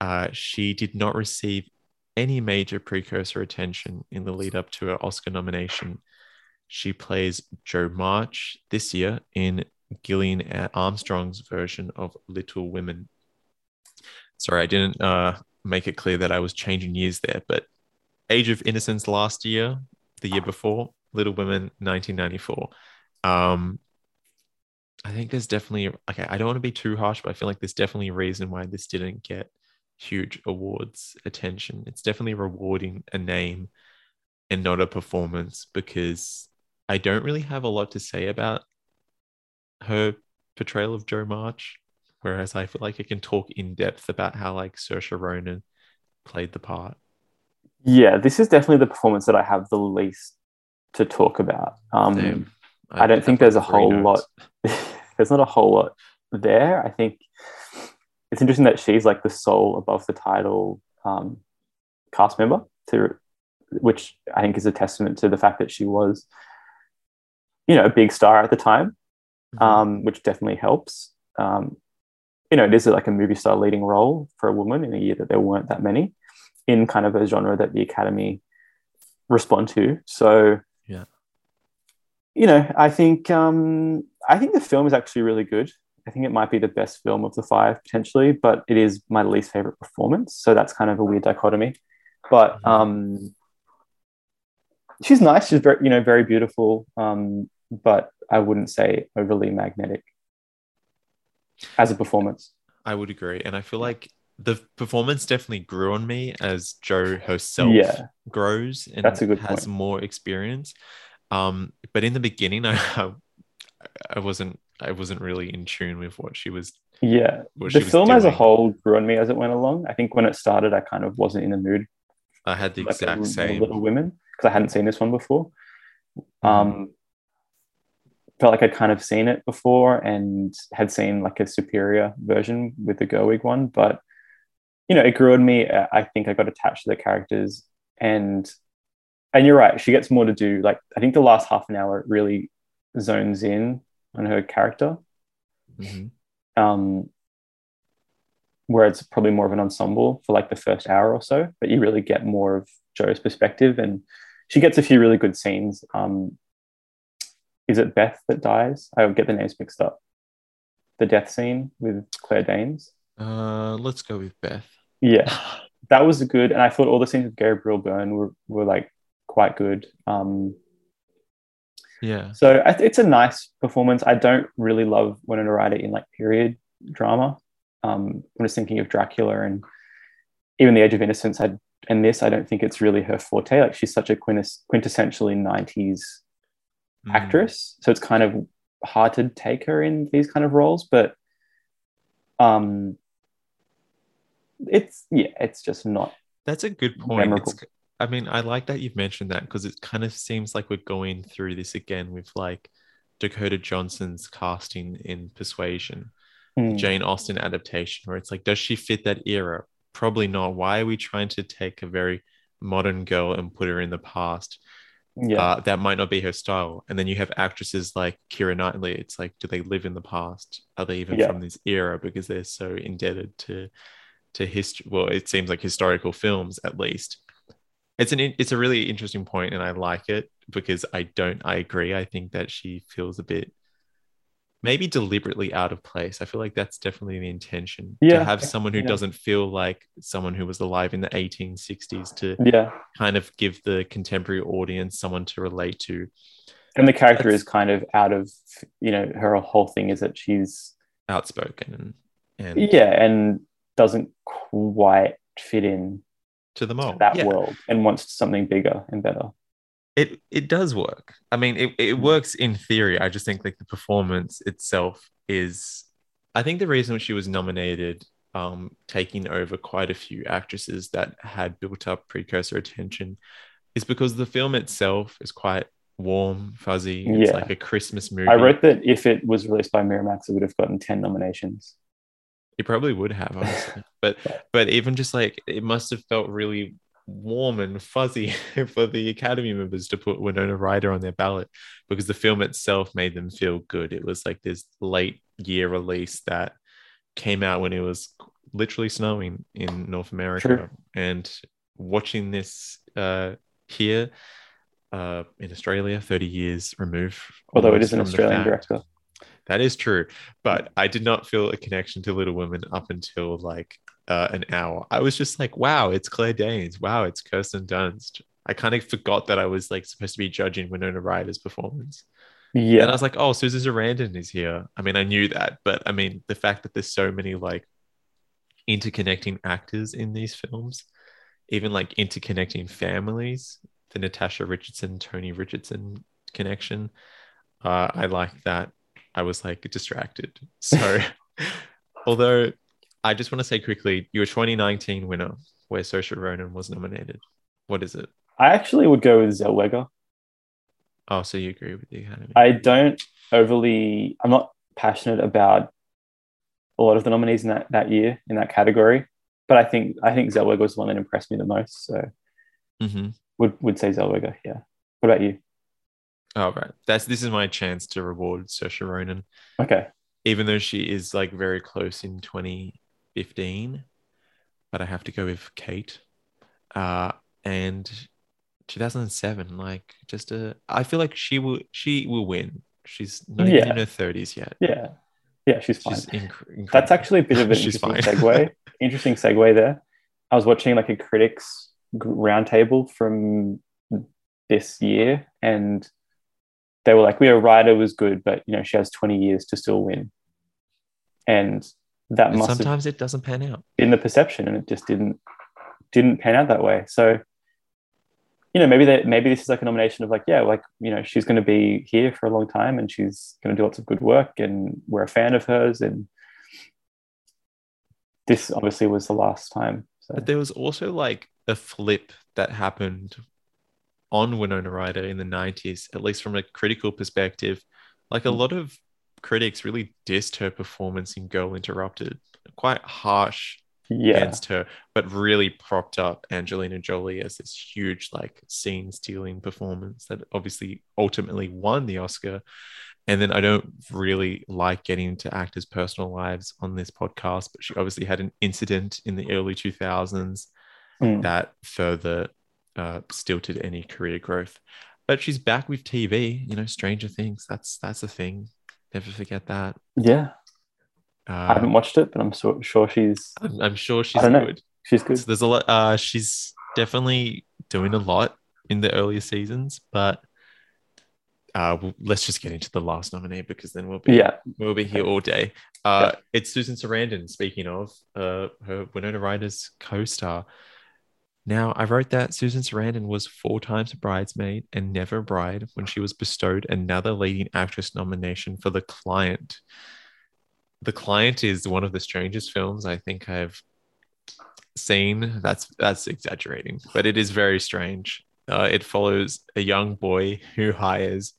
Uh, she did not receive any major precursor attention in the lead up to her Oscar nomination. She plays Jo March this year in Gillian Armstrong's version of Little Women. Sorry, I didn't uh, make it clear that I was changing years there, but Age of Innocence last year, the year before, Little Women 1994. Um, I think there's definitely okay. I don't want to be too harsh, but I feel like there's definitely a reason why this didn't get huge awards attention. It's definitely rewarding a name and not a performance because I don't really have a lot to say about her portrayal of Jo March. Whereas I feel like I can talk in depth about how like Saoirse Ronan played the part. Yeah, this is definitely the performance that I have the least to talk about. Um, I, I, don't think there's a whole notes. lot. [LAUGHS] there's not a whole lot there. I think it's interesting that she's like the sole above the title um, cast member to, which I think is a testament to the fact that she was, you know, a big star at the time, mm-hmm. um, which definitely helps. Um, you know, it is like a movie star leading role for a woman in a year that there weren't that many in kind of a genre that the Academy respond to. So, yeah, you know, I think um, I think the film is actually really good. I think it might be the best film of the five potentially, but it is my least favorite performance. So that's kind of a weird dichotomy. But mm-hmm. um, she's nice. She's very, you know, very beautiful. Um, but I wouldn't say overly magnetic as a performance. I would agree, and I feel like the performance definitely grew on me as Jo herself yeah. grows and That's a good has point. more experience. Um, but in the beginning, [LAUGHS] I I wasn't I wasn't really in tune with what she was. Yeah, the film doing. as a whole grew on me as it went along. I think when it started, I kind of wasn't in the mood. I had the like exact same Little Women because I hadn't seen this one before. Mm-hmm. Um, felt like I'd kind of seen it before and had seen like a superior version with the Gerwig one, but you know, it grew on me. I think I got attached to the characters, and and you're right. She gets more to do. Like I think the last half an hour really zones in on her character. Mm-hmm. Um, where it's probably more of an ensemble for like the first hour or so, but you really get more of Jo's perspective, and she gets a few really good scenes. Um, is it Beth that dies? I would get the names mixed up. The death scene with Claire Danes. Uh, let's go with Beth. Yeah, [LAUGHS] that was good, and I thought all the scenes with Gabriel Byrne were were like quite good. Um, yeah. So it's a nice performance. I don't really love Winona Ryder in like period drama. Um, I'm just thinking of Dracula and even The Age of Innocence. I, and this, I don't think it's really her forte. Like she's such a quintess- quintessentially 90s mm. actress. So it's kind of hard to take her in these kind of roles. But um, it's, yeah, it's just not. That's a good point. It's, I mean, I like that you've mentioned that because it kind of seems like we're going through this again with like Dakota Johnson's casting in Persuasion, mm. Jane Austen adaptation, where it's like, does she fit that era? Probably not. Why are we trying to take a very modern girl and put her in the past? Yeah. Uh, that might not be her style. And then you have actresses like Keira Knightley. It's like, do they live in the past? Are they even yeah. from this era because they're so indebted to to history? Well, it seems like historical films at least it's an it's a really interesting point and i like it because i don't i agree. I think that she feels a bit maybe deliberately out of place. I feel like that's definitely the intention. Yeah. to have someone who yeah. doesn't feel like someone who was alive in the 1860s to yeah. kind of give the contemporary audience someone to relate to. And the character that's, is kind of out of you know her whole thing is that she's outspoken and, and yeah and doesn't quite fit in to the mold. that yeah. world and wants something bigger and better. It it does work. I mean it, it mm. works in theory. I just think like the performance itself is i think the reason she was nominated um taking over quite a few actresses that had built up precursor attention is because the film itself is quite warm fuzzy. It's yeah. like a christmas movie. i wrote that if it was released by miramax it would have gotten 10 nominations he probably would have, honestly. [LAUGHS] but but even just like it must have felt really warm and fuzzy [LAUGHS] for the Academy members to put Winona Ryder on their ballot because the film itself made them feel good. It was like this late year release that came out when it was literally snowing in North America. And watching this uh, here uh, in Australia, 30 years removed. Although it is an Australian director. That is true. But I did not feel a connection to Little Women up until like uh, an hour. I was just like, wow, it's Claire Danes. Wow, it's Kirsten Dunst. I kind of forgot that I was like supposed to be judging Winona Ryder's performance. Yeah. And I was like, oh, Susan Sarandon is here. I mean, I knew that, but I mean, the fact that there's so many like interconnecting actors in these films, even like interconnecting families, the Natasha Richardson, Tony Richardson connection, uh, I like that. I was like distracted. So, [LAUGHS] although I just want to say quickly, your 2019 winner, where Saoirse Ronan was nominated. What is it? I actually would go with Zellweger. Oh, so you agree with the Academy? I don't overly, I'm not passionate about a lot of the nominees in that, that year in that category, but I think I think Zellweger was the one that impressed me the most. So hmm would would say Zellweger. Yeah. What about you? Oh, right. That's this is my chance to reward Saoirse Ronan, Okay. even though she is like very close in 2015, but I have to go with Kate. Uh, and 2007, like just a, I feel like she will she will win. She's not even Yeah. in her 30s yet. Yeah. Yeah, she's fine. She's inc- incredible. That's actually a bit of an [LAUGHS] She's interesting fine. segue. [LAUGHS] interesting segue there. I was watching like a critics roundtable from this year, and they were like, "Winona Ryder was good, but you know she has 20 years to still win," and that And must have sometimes it doesn't pan out. In the perception, and it just didn't didn't pan out that way. So, you know, maybe that maybe this is like a nomination of like, yeah, like you know, she's going to be here for a long time, and she's going to do lots of good work, and we're a fan of hers, and this obviously was the last time. So But there was also like a flip that happened on Winona Ryder in the 90s, at least from a critical perspective. Like a Mm. lot of critics really dissed her performance in Girl Interrupted, quite harsh yeah, against her, but really propped up Angelina Jolie as this huge, like, scene stealing performance that obviously ultimately won the Oscar. And then I don't really like getting into actors' personal lives on this podcast, but she obviously had an incident in the early 2000s Mm. that further uh, stilted any career growth. But she's back with TV, you know, Stranger Things. That's that's a thing. Never forget that. yeah. Uh, I haven't watched it, but I'm so, sure she's I'm, I'm sure she's don't know. good. she's good. So there's a lot. Uh, she's definitely doing a lot in the earlier seasons, but uh, we'll, let's just get into the last nominee because then we'll be Yeah, we'll be here all day. Uh, It's Susan Sarandon. Speaking of uh, her Winona Ryder's co-star. Now, I wrote that Susan Sarandon was four times a bridesmaid and never a bride when she was bestowed another leading actress nomination for The Client. The Client is one of the strangest films I think I've seen. That's that's exaggerating, but it is very strange. Uh, it follows a young boy who hires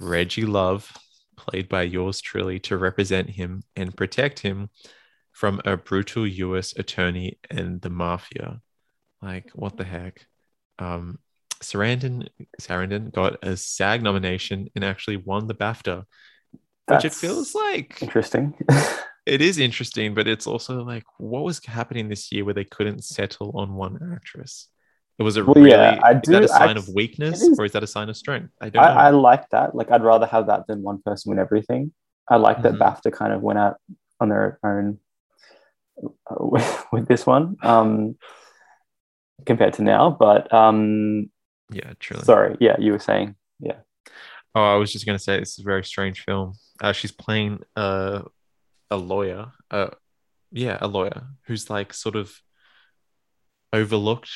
Reggie Love, played by yours truly, to represent him and protect him from a brutal U.S. attorney and the mafia. Like, what the heck? Um, Sarandon Sarandon got a SAG nomination and actually won the BAFTA, which it feels like interesting. [LAUGHS] it is interesting, but it's also like, what was happening this year where they couldn't settle on one actress? It was a Well, really yeah, I is that a sign of weakness it is- or is that a sign of strength? I don't I, know. I like that. Like, I'd rather have that than one person win everything. I like that Mhm. BAFTA kind of went out on their own uh, with, [LAUGHS] with this one um, compared to now. But um, yeah, truly. sorry, yeah, you were saying, yeah. Oh, I was just gonna say this is a very strange film. Uh, she's playing uh, a lawyer. Uh, yeah, a lawyer who's like sort of overlooked.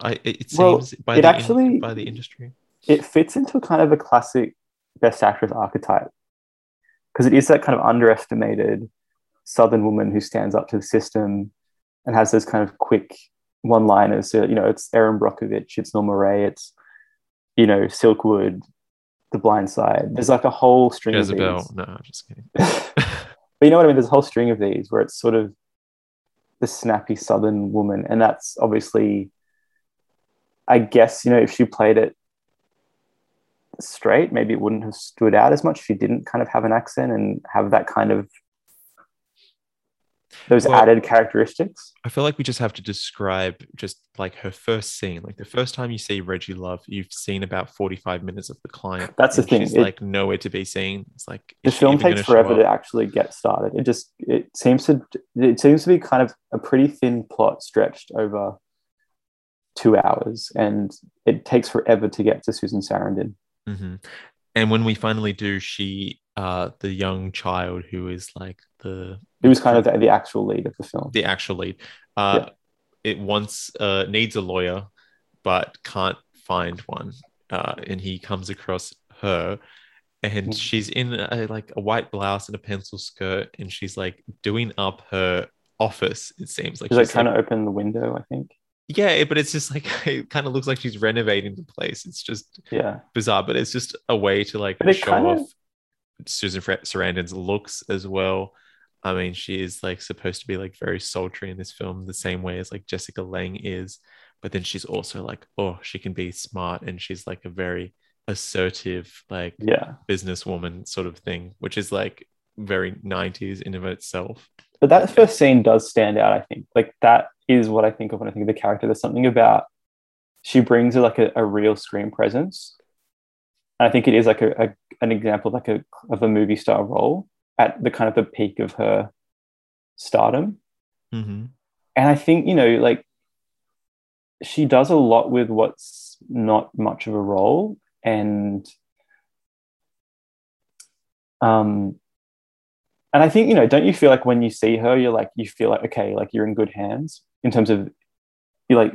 I it, it Well, seems by it the in- actually- by the industry. it fits into kind of a classic best actress archetype because it is that kind of underestimated Southern woman who stands up to the system and has those kind of quick one liners. So, you know, it's Erin Brockovich, it's Norma Rae, it's, you know, Silkwood, The Blind Side. There's like a whole string of these. No, I'm just kidding. [LAUGHS] But you know what I mean? There's a whole string of these where it's sort of the snappy Southern woman. And that's obviously, I guess, you know, if she played it straight, maybe it wouldn't have stood out as much if she didn't kind of have an accent and have that kind of those Well- added characteristics. I feel like we just have to describe just like her first scene. Like the first time you see Reggie Love, you've seen about 45 minutes of the client. [SIGHS] That's the thing, She's it- like nowhere to be seen. It's like The film takes forever to actually get started. It just it seems to it seems to be kind of a pretty thin plot stretched over two hours, and it takes forever to get to Susan Sarandon. Mhm. and when we finally do, she, uh, the young child who is like the It was kind of the, the actual lead of the film. the actual lead, uh, it wants uh needs a lawyer, but can't find one, uh, and he comes across her. And Mm. she's in a, like a white blouse and a pencil skirt, and she's like doing up her office. It seems like She's like trying to open the window, I think. yeah, but it's just like [LAUGHS] it kind of looks like she's renovating the place. It's just Yeah. bizarre, but it's just a way to like show kind off of- Susan Sarandon's looks as well. I mean, she is like supposed to be like very sultry in this film, the same way as like Jessica Lange is, but then she's also like, oh, she can be smart and she's like a very assertive, like Yeah. businesswoman sort of thing, which is like very 90s in of itself. But that first scene does stand out, I think. Like that is what I think of when I think of the character. There's something about she brings like a, a real screen presence. And I think it is like a, a an example like a of a movie star role at the kind of the peak of her stardom. Mm-hmm. And I think, you know, like she does a lot with what's not much of a role. And um and I think, you know, don't you feel like when you see her, you're like, you feel like, okay, like you're in good hands in terms of you like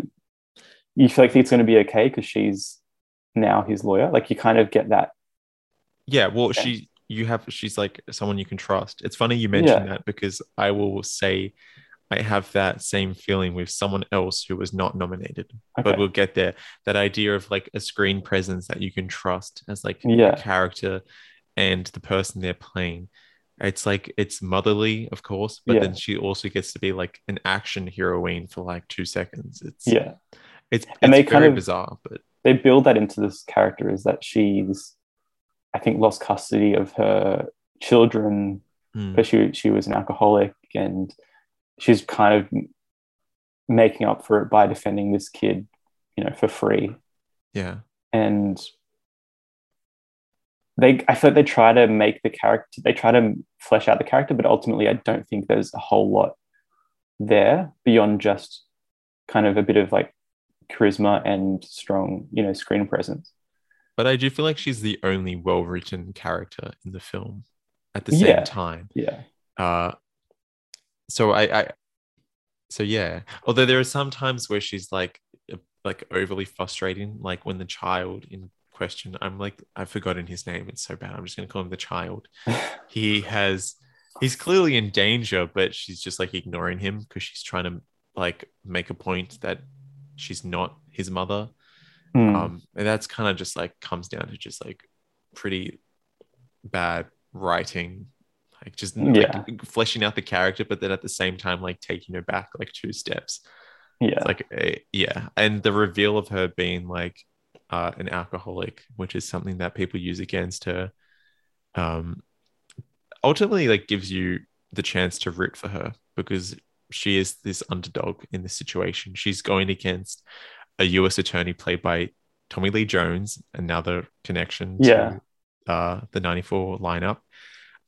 you feel like it's going to be okay because she's now his lawyer. Like you kind of get that. Yeah, well, Yeah. she you have she's like someone you can trust. It's funny you mentioned Yeah. that because I will say I have that same feeling with someone else who was not nominated, but we'll get there. That idea of like a screen presence that you can trust as like Yeah. a character and the person they're playing. It's like it's motherly, of course, but Yeah. then she also gets to be like an action heroine for like two seconds. It's Yeah. it's, And it's they kind very of- bizarre, but they build that into this character is that she's I think lost custody of her children mm, because she she was an alcoholic and she's kind of making up for it by defending this kid, you know, for free. yeah. And they I feel like they try to make the character they try to flesh out the character, but ultimately I don't think there's a whole lot there beyond just kind of a bit of like charisma and strong, you know, screen presence. But I do feel like she's the only well-written character in the film at the same Yeah. time. Yeah. Uh, so I, I, so yeah. Although there are some times where she's like, like overly frustrating, like when the child in question, I'm like, I've forgotten his name. It's so bad. I'm just gonna call him the child. [LAUGHS] He has, he's clearly in danger, but she's just like ignoring him because she's trying to like make a point that she's not his mother Hmm. um and that's kind of just like comes down to just like pretty bad writing like just like, fleshing out the character but then at the same time like taking her back like two steps yeah. it's like a, yeah and the reveal of her being like uh an alcoholic which is something that people use against her um ultimately like gives you the chance to root for her because she is this underdog in this situation she's going against a US attorney played by Tommy Lee Jones another connection Yeah. to uh the 94 lineup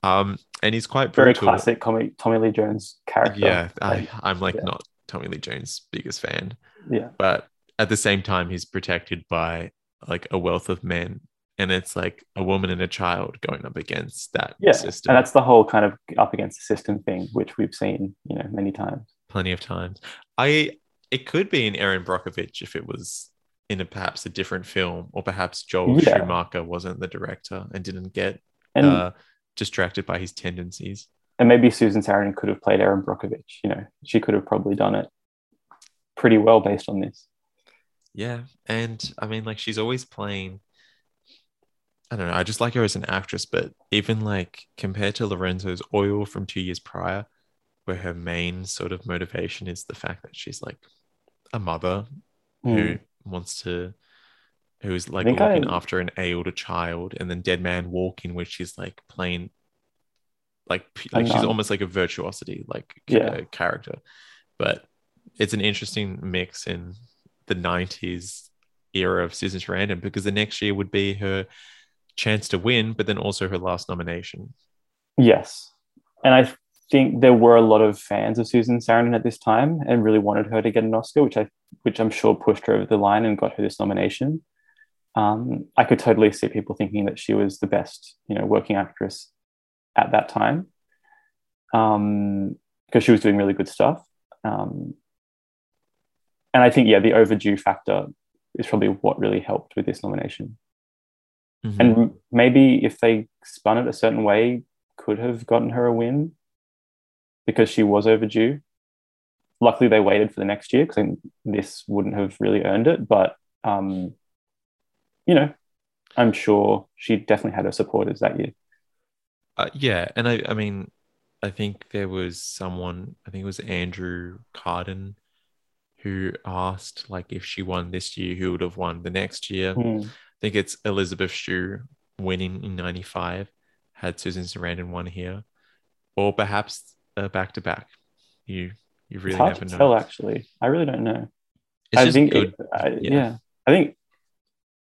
um and he's quite very brutal classic Tommy, Tommy Lee Jones character. yeah I, i'm like yeah. not tommy lee jones biggest fan yeah. but at the same time he's protected by like a wealth of men and it's like a woman and a child going up against that Yeah. system And that's the whole kind of up against the system thing, which we've seen, you know, many times. plenty of times i it could be an erin brockovich if it was in a perhaps a different film or perhaps joel Yeah. schumacher wasn't the director and didn't get And uh, distracted by his tendencies and maybe Susan Sarandon could have played Erin Brockovich. You know, she could have probably done it pretty well based on this. Yeah, and I mean, like she's always playing. I don't know. I just like her as an actress, but even like compared to Lorenzo's Oil from two years prior, where her main sort of motivation is the fact that she's like a mother who Hmm. wants to, who's like looking I- after an ailed child, and then Dead Man Walking, where she's like playing, like like she's almost like a virtuosity like Yeah. uh, character, but it's an interesting mix in the 90s era of Susan Sarandon because the next year would be her chance to win, but then also her last nomination. Yes. And I think there were a lot of fans of Susan Sarandon at this time and really wanted her to get an Oscar, which I which I'm sure pushed her over the line and got her this nomination. um, I could totally see people thinking that she was the best, you know, working actress at that time um, because she was doing really good stuff. Um, and I think, yeah, the overdue factor is probably what really helped with this nomination. Mhm. And maybe if they spun it a certain way, could have gotten her a win because she was overdue. Luckily, they waited for the next year because this wouldn't have really earned it. But um, you know, I'm sure she definitely had her supporters that year. Uh, yeah, and I, I mean, I think there was someone, I think it was Andrew Carden, who asked like if she won this year, who would have won the next year. Hmm. I think it's Elizabeth Shue winning in '95, had Susan Sarandon won here, or perhaps uh, back to back. You you really hard never to know. tell, actually. I really don't know. It's I think, it- I, yeah. yeah. I think,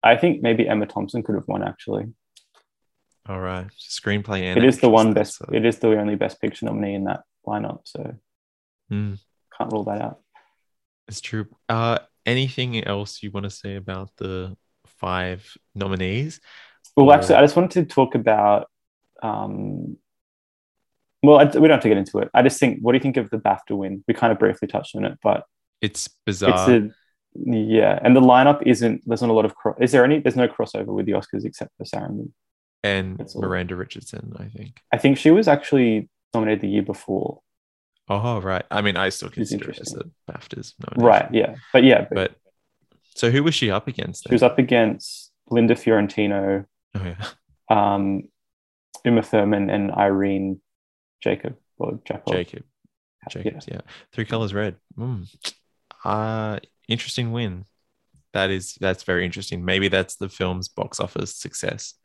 I think maybe Emma Thompson could have won. Actually, All right, screenplay and it is the one best. a- It is the only best picture nominee in that lineup. So Hmm, can't rule that out. it's true. Uh, anything else you want to say about the five nominees? Well, actually, I just wanted to talk about. Um, well, I, we don't have to get into it. I just think, what do you think of the BAFTA win? We kind of briefly touched on it, but It's bizarre. it's a yeah, and the lineup isn't. There's not a lot of. Cro- is there any? There's no crossover with the Oscars except for Sarandon. and That's all. Miranda Richardson, I think. I think she was actually nominated the year before. Oh, right. I mean, I still consider it as a interesting. BAFTAs nomination. Right. Yeah. But yeah, but But so who was she up against? she was up against Linda Fiorentino, Oh yeah, um, Uma Thurman, and Irene Jacob or Jacob. Jacob. Jacobs. Yeah. Three colors red. Mm. Uh interesting win. That is that's very interesting. Maybe that's the film's box office success.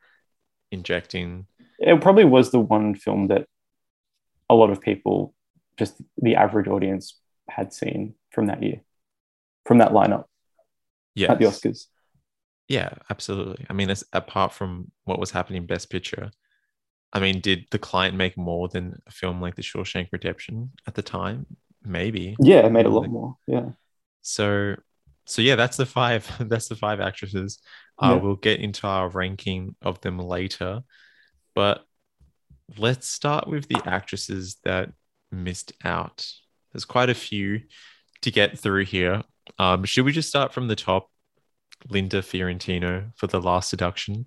Injecting. It probably was the one film that a lot of people, just the average audience, had seen from that year, from that lineup Yeah. at the Oscars. Yeah, absolutely. I mean, as, apart from what was happening in Best Picture, I mean, did the client make more than a film like The Shawshank Redemption at the time? Maybe. Yeah, it made a lot Like- more. Yeah. So, so yeah, that's the five. [LAUGHS] That's the five actresses. Uh, Yeah. We'll get into our ranking of them later, but let's start with the actresses that missed out. There's quite a few to get through here. Um, should we just start from the top? Linda Fiorentino for The Last Seduction,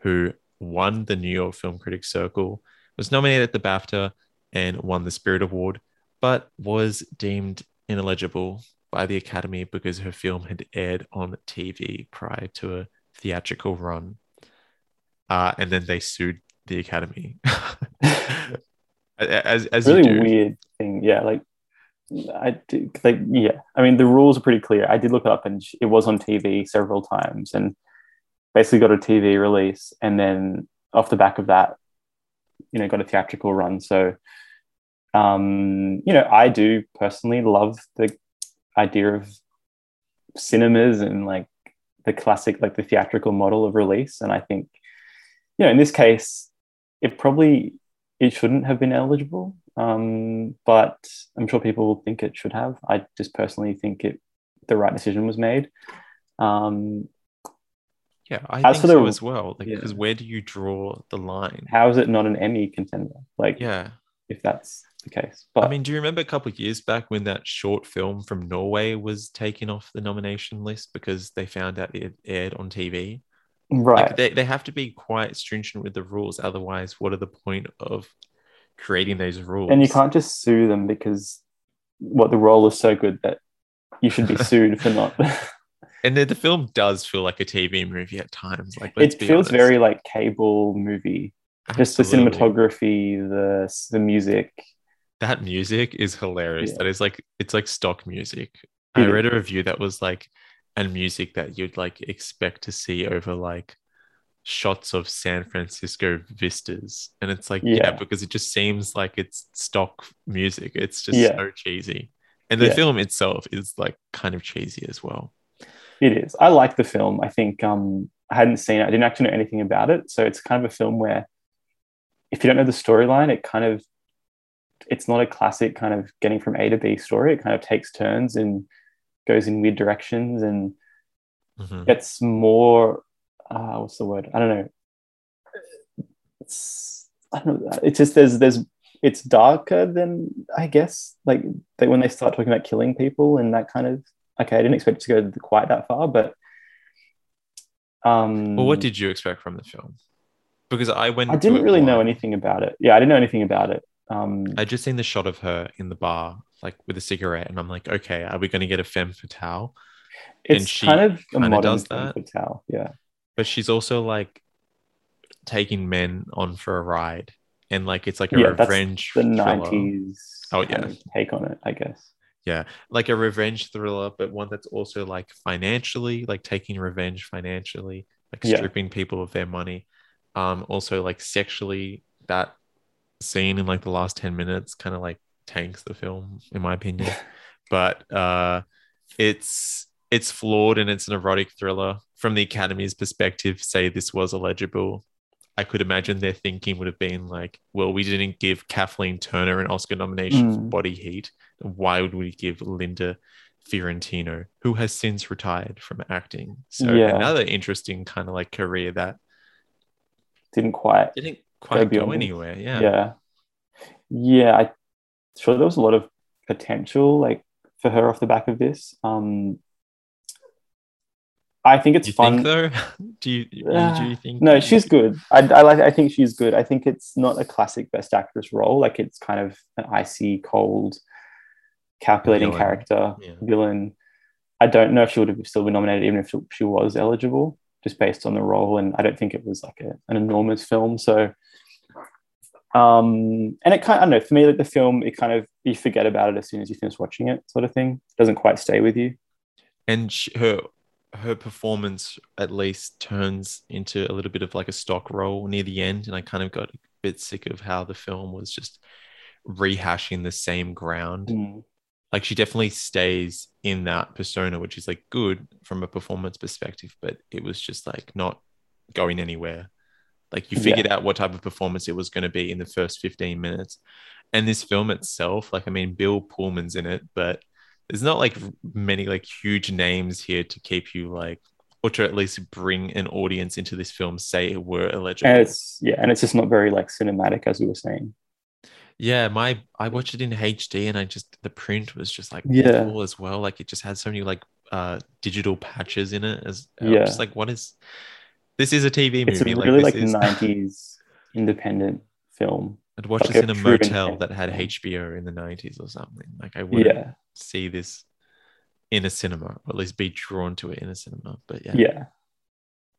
who won the New York Film Critics Circle, was nominated at the BAFTA and won the Spirit Award, but was deemed ineligible by the Academy because her film had aired on TV prior to a theatrical run. Uh, and then they sued the Academy. [LAUGHS] as as really you do. weird thing. Yeah, like I did, like yeah. I mean, the rules are pretty clear. I did look it up, and it was on TV several times, and basically got a TV release, and then off the back of that, you know, got a theatrical run. So, um, you know, I do personally love the idea of cinemas and like the classic, like the theatrical model of release, and I think, you know, in this case, it probably it shouldn't have been eligible. Um, but I'm sure people will think it should have. I just personally think it the right decision was made. Um, Yeah, I As think for the- so as well. Like, yeah. because where do you draw the line? how is it not an Emmy contender? Like, Yeah. if that's the case. But I mean, do you remember a couple of years back when that short film from Norway was taken off the nomination list because they found out it aired on TV? right, Like they, they have to be quite stringent with the rules. Otherwise, what are the point of creating those rules? and you can't just sue them because what the role is so good that you should be [LAUGHS] sued for not. [LAUGHS] And the, the film does feel like a TV movie at times. Like it feels honest. very like cable movie. Just the cinematography, the the music. That music is hilarious. Yeah. That is like it's like stock music. It I is. read a review that was like and music that you'd like expect to see over like shots of San Francisco vistas. And it's like, yeah, Yeah. because it just seems like it's stock music. It's just Yeah. so cheesy. And the Yeah. film itself is like kind of cheesy as well. It is. I like the film. I think um, I hadn't seen it. I didn't actually know anything about it. So it's kind of a film where if you don't know the storyline, it kind of it's not a classic kind of getting from A to B story. It kind of takes turns and goes in weird directions and Mhm. gets more uh, what's the word? I don't know. It's I don't know. It's just there's there's it's darker than I guess like they, when they start talking about killing people and that kind of okay. I didn't expect it to go quite that far, but um. Well, what did you expect from the film? Because I went. I didn't really know anything about it. Yeah, I didn't know anything about it. Um, I just seen the shot of her in the bar, like with a cigarette, and I'm like, okay, are we going to get a femme fatale? and it's she kind of a modern does femme that. fatale. Yeah, But she's also like taking men on for a ride, and like it's like a Yeah, that's revenge the thriller. nineties. Oh, yeah. take on it, I guess. Yeah, like a revenge thriller, but one that's also like financially, like taking revenge financially, like Yeah. stripping people of their money. Um, also like sexually, that scene in like the last 10 minutes kind of like tanks the film, in my opinion. [LAUGHS] but uh it's it's flawed and it's an erotic thriller. From the Academy's perspective, say this was eligible, I could imagine their thinking would have been like, well, we didn't give Kathleen Turner an Oscar nomination for Mm. Body Heat. Why would we give Linda Fiorentino, who has since retired from acting? So Yeah. another interesting kind of like career that Didn't quite. didn't quite beyond go anywhere. Yeah. Yeah, yeah. I sure there was a lot of potential like for her off the back of this. Um, I think it's you fun. think though? [LAUGHS] do you, do you think? No, she's good. I, I like. I think she's good. I think it's not a classic best actress role. Like it's kind of an icy, cold, calculating Villain. character Yeah. villain. I don't know if she would have still been nominated even if she, she was eligible, just based on the role. And I don't think it was like a, an enormous film. So, um, and it kind of, I don't know, for me, like the film, it kind of you forget about it as soon as you finish watching it, sort of thing. doesn't quite stay with you. and she, her her performance at least turns into a little bit of like a stock role near the end and i kind of got a bit sick of how the film was just rehashing the same ground Mm. like she definitely stays in that persona which is like good from a performance perspective but it was just like not going anywhere like you Yeah. figured out what type of performance it was going to be in the first 15 minutes and this film itself like i mean bill pullman's in it but there's not like many like huge names here to keep you like or to at least bring an audience into this film say it were illegible And it's yeah, and it's just not very like cinematic as we were saying. Yeah, my I watched it in HD and I just the print was just like Yeah. awful as well. Like it just had so many like uh digital patches in it as Yeah. just like what is this is a TV movie. It's a really like like is [LAUGHS] nineties independent film. I'd watch like this a in a motel that had. HBO in the 90s or something. Like I wouldn't Yeah, see this in a cinema, or at least be drawn to it in a cinema. But yeah. yeah.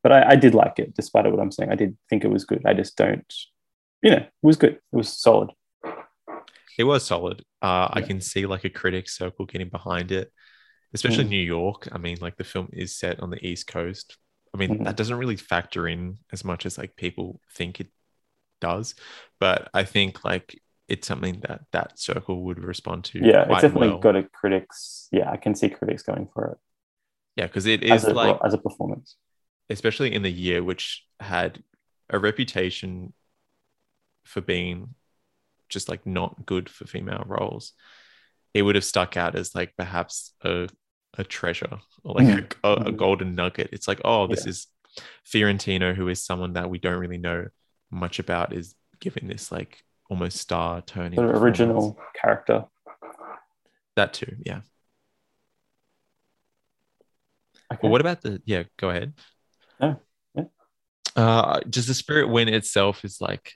But I, I did like it, despite what I'm saying. I did think it was good. I just don't, you know, it was good. It was solid. It was solid. Uh, I can see like a critic circle getting behind it, especially Mm. New York. I mean, like the film is set on the East Coast. I mean, Mhm. that doesn't really factor in as much as like people think it does, but I think like it's something that that circle would respond to. Yeah, it's definitely well. got a critics. Yeah, I can see critics going for it Yeah, because it is as a, like as a performance. especially in the year which had a reputation for being just like not good for female roles it would have stuck out as like perhaps a, a treasure or like Mm. a, a, Mhm. golden nugget it's like oh this Yeah. is fiorentino who is someone that we don't really know much about is giving this like almost star turning original character. that too yeah Okay. Well, what about the yeah? Go ahead. No, yeah. Uh, just the spirit win itself is like,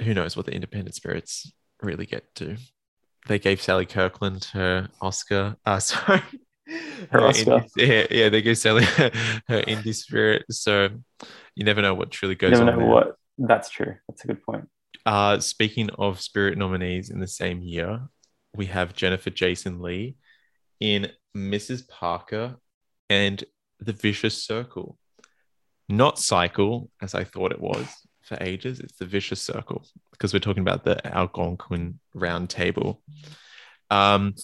who knows what the independent spirits really get to. They gave Sally Kirkland her Oscar. Uh, [LAUGHS] sorry, Her Oscar. indie- yeah, yeah, they gave Sally [LAUGHS] her indie spirit. So you never know what truly you goes never on. know there. what. That's true. That's a good point. Uh, speaking of spirit nominees in the same year, we have Jennifer Jason Lee in Mrs. Parker and The Vicious Circle. Not Cycle, as I thought it was for ages. It's The Vicious Circle because we're talking about the Algonquin Round Table. Um,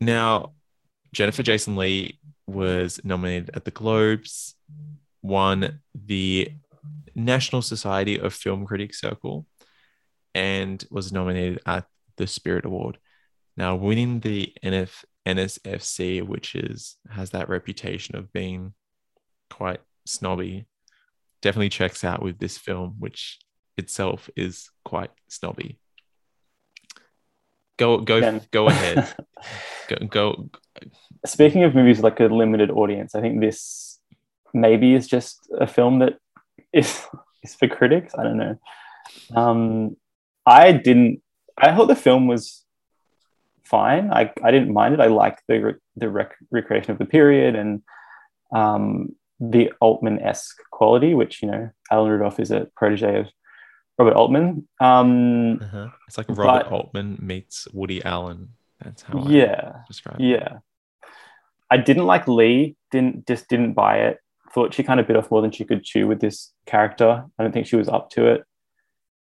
now, Jennifer Jason Lee was nominated at the Globes, won the National Society of Film Critics Circle, and was nominated at the Spirit Award. Now, winning the NF, NSFC, which is has that reputation of being quite snobby, definitely checks out with this film, which itself is quite snobby. Go go Ken. go ahead. [LAUGHS] go go Speaking of movies like a limited audience, I think this maybe is just a film that is [LAUGHS] is for critics. I don't know. Um, I didn't. I thought the film was fine. I, I didn't mind it. I liked the the rec- recreation of the period and um, the Altman esque quality, which you know Alan Rudolph is a protege of Robert Altman. Um, uh-huh. It's like Robert But- Altman meets Woody Allen. That's how I yeah, describe it. yeah. I didn't like Lee. Didn't just didn't buy it. Thought she kind of bit off more than she could chew with this character. I don't think she was up to it.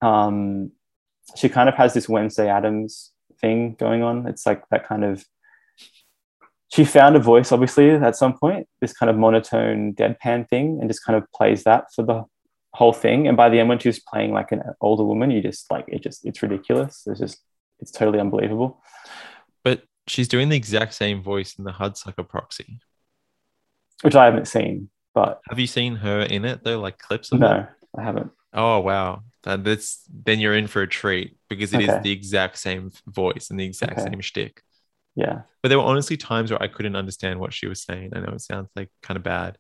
Um, she kind of has this Wednesday Addams thing going on. It's like that kind of. She found a voice, obviously, at some point. This kind of monotone deadpan thing, and just kind of plays that for the whole thing. And by the end, when she's playing like an older woman, you just like it. Just it's ridiculous. It's just it's totally unbelievable. But she's doing the exact same voice in the Hudsucker Proxy. Which I haven't seen, but Have you seen her in it though? Like clips of it? no, I haven't. Oh wow, that, that's then you're in for a treat because it is Okay. the exact same voice and the exact Okay. same shtick. Yeah. But there were honestly times where I couldn't understand what she was saying. I know it sounds like kind of bad.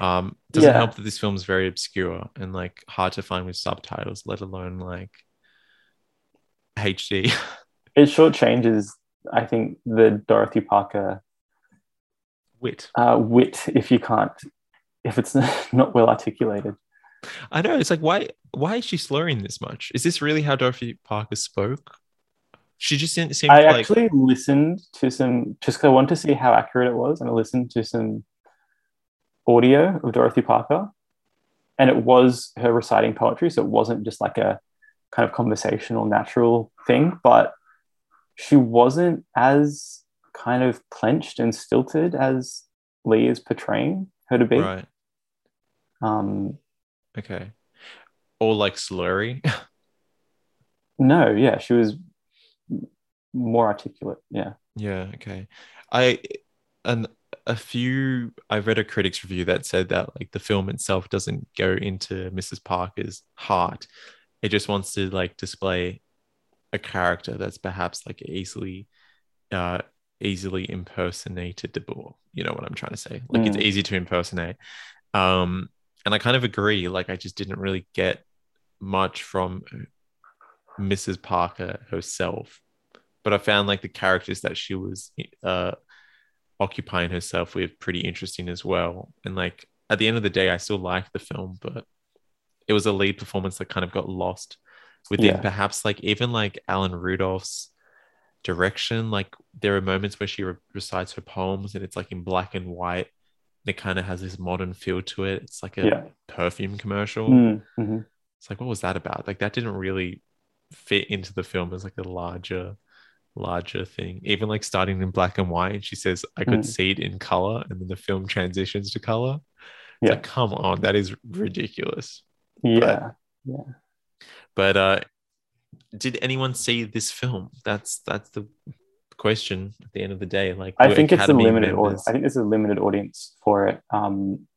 Um, it doesn't Yeah. help that this film is very obscure and like hard to find with subtitles, let alone like HD. [LAUGHS] It shortchanges, I think, the Dorothy Parker Wit. uh, wit if you can't, if it's [LAUGHS] not well articulated. I know. It's like why why is she slurring this much? Is this really how Dorothy Parker spoke? She just didn't seem I like actually listened to some, just because I wanted to see how accurate it was, and I listened to some audio of Dorothy Parker, and it was her reciting poetry, so it wasn't just like a kind of conversational, natural thing, but she wasn't as kind of clenched and stilted as Lee is portraying her to be. right. Um, Okay. Or like slurry. [LAUGHS] no, yeah, she was more articulate. Yeah. Yeah, okay. I and a few I read a critic's review that said that like the film itself doesn't go into Mrs. Parker's heart. It just wants to like display a character that's perhaps like easily uh easily impersonatable. You know what I'm trying to say? Like it's Mm. easy to impersonate. Um and I kind of agree. Like I just didn't really get much from Mrs. Parker herself but I found like the characters that she was uh, occupying herself with pretty interesting as well. And like at the end of the day, I still liked the film, but it was a lead performance that kind of got lost within Yeah. perhaps like even like Alan Rudolph's direction. Like there are moments where she re- recites her poems and it's like in black and white. It kind of has this modern feel to it. It's like a Yeah. perfume commercial. Mm, mhm. It's like, what was that about? Like that didn't really fit into the film as like a larger, larger thing. Even like starting in black and white, and she says, I could Mm. see it in color, and then the film transitions to color. It's Yeah. like, come on, that is ridiculous. Yeah. Yeah. But uh did anyone see this film? That's that's the question at the end of the day. Like I were think it's a limited audience. I think there's a limited audience for it. Um,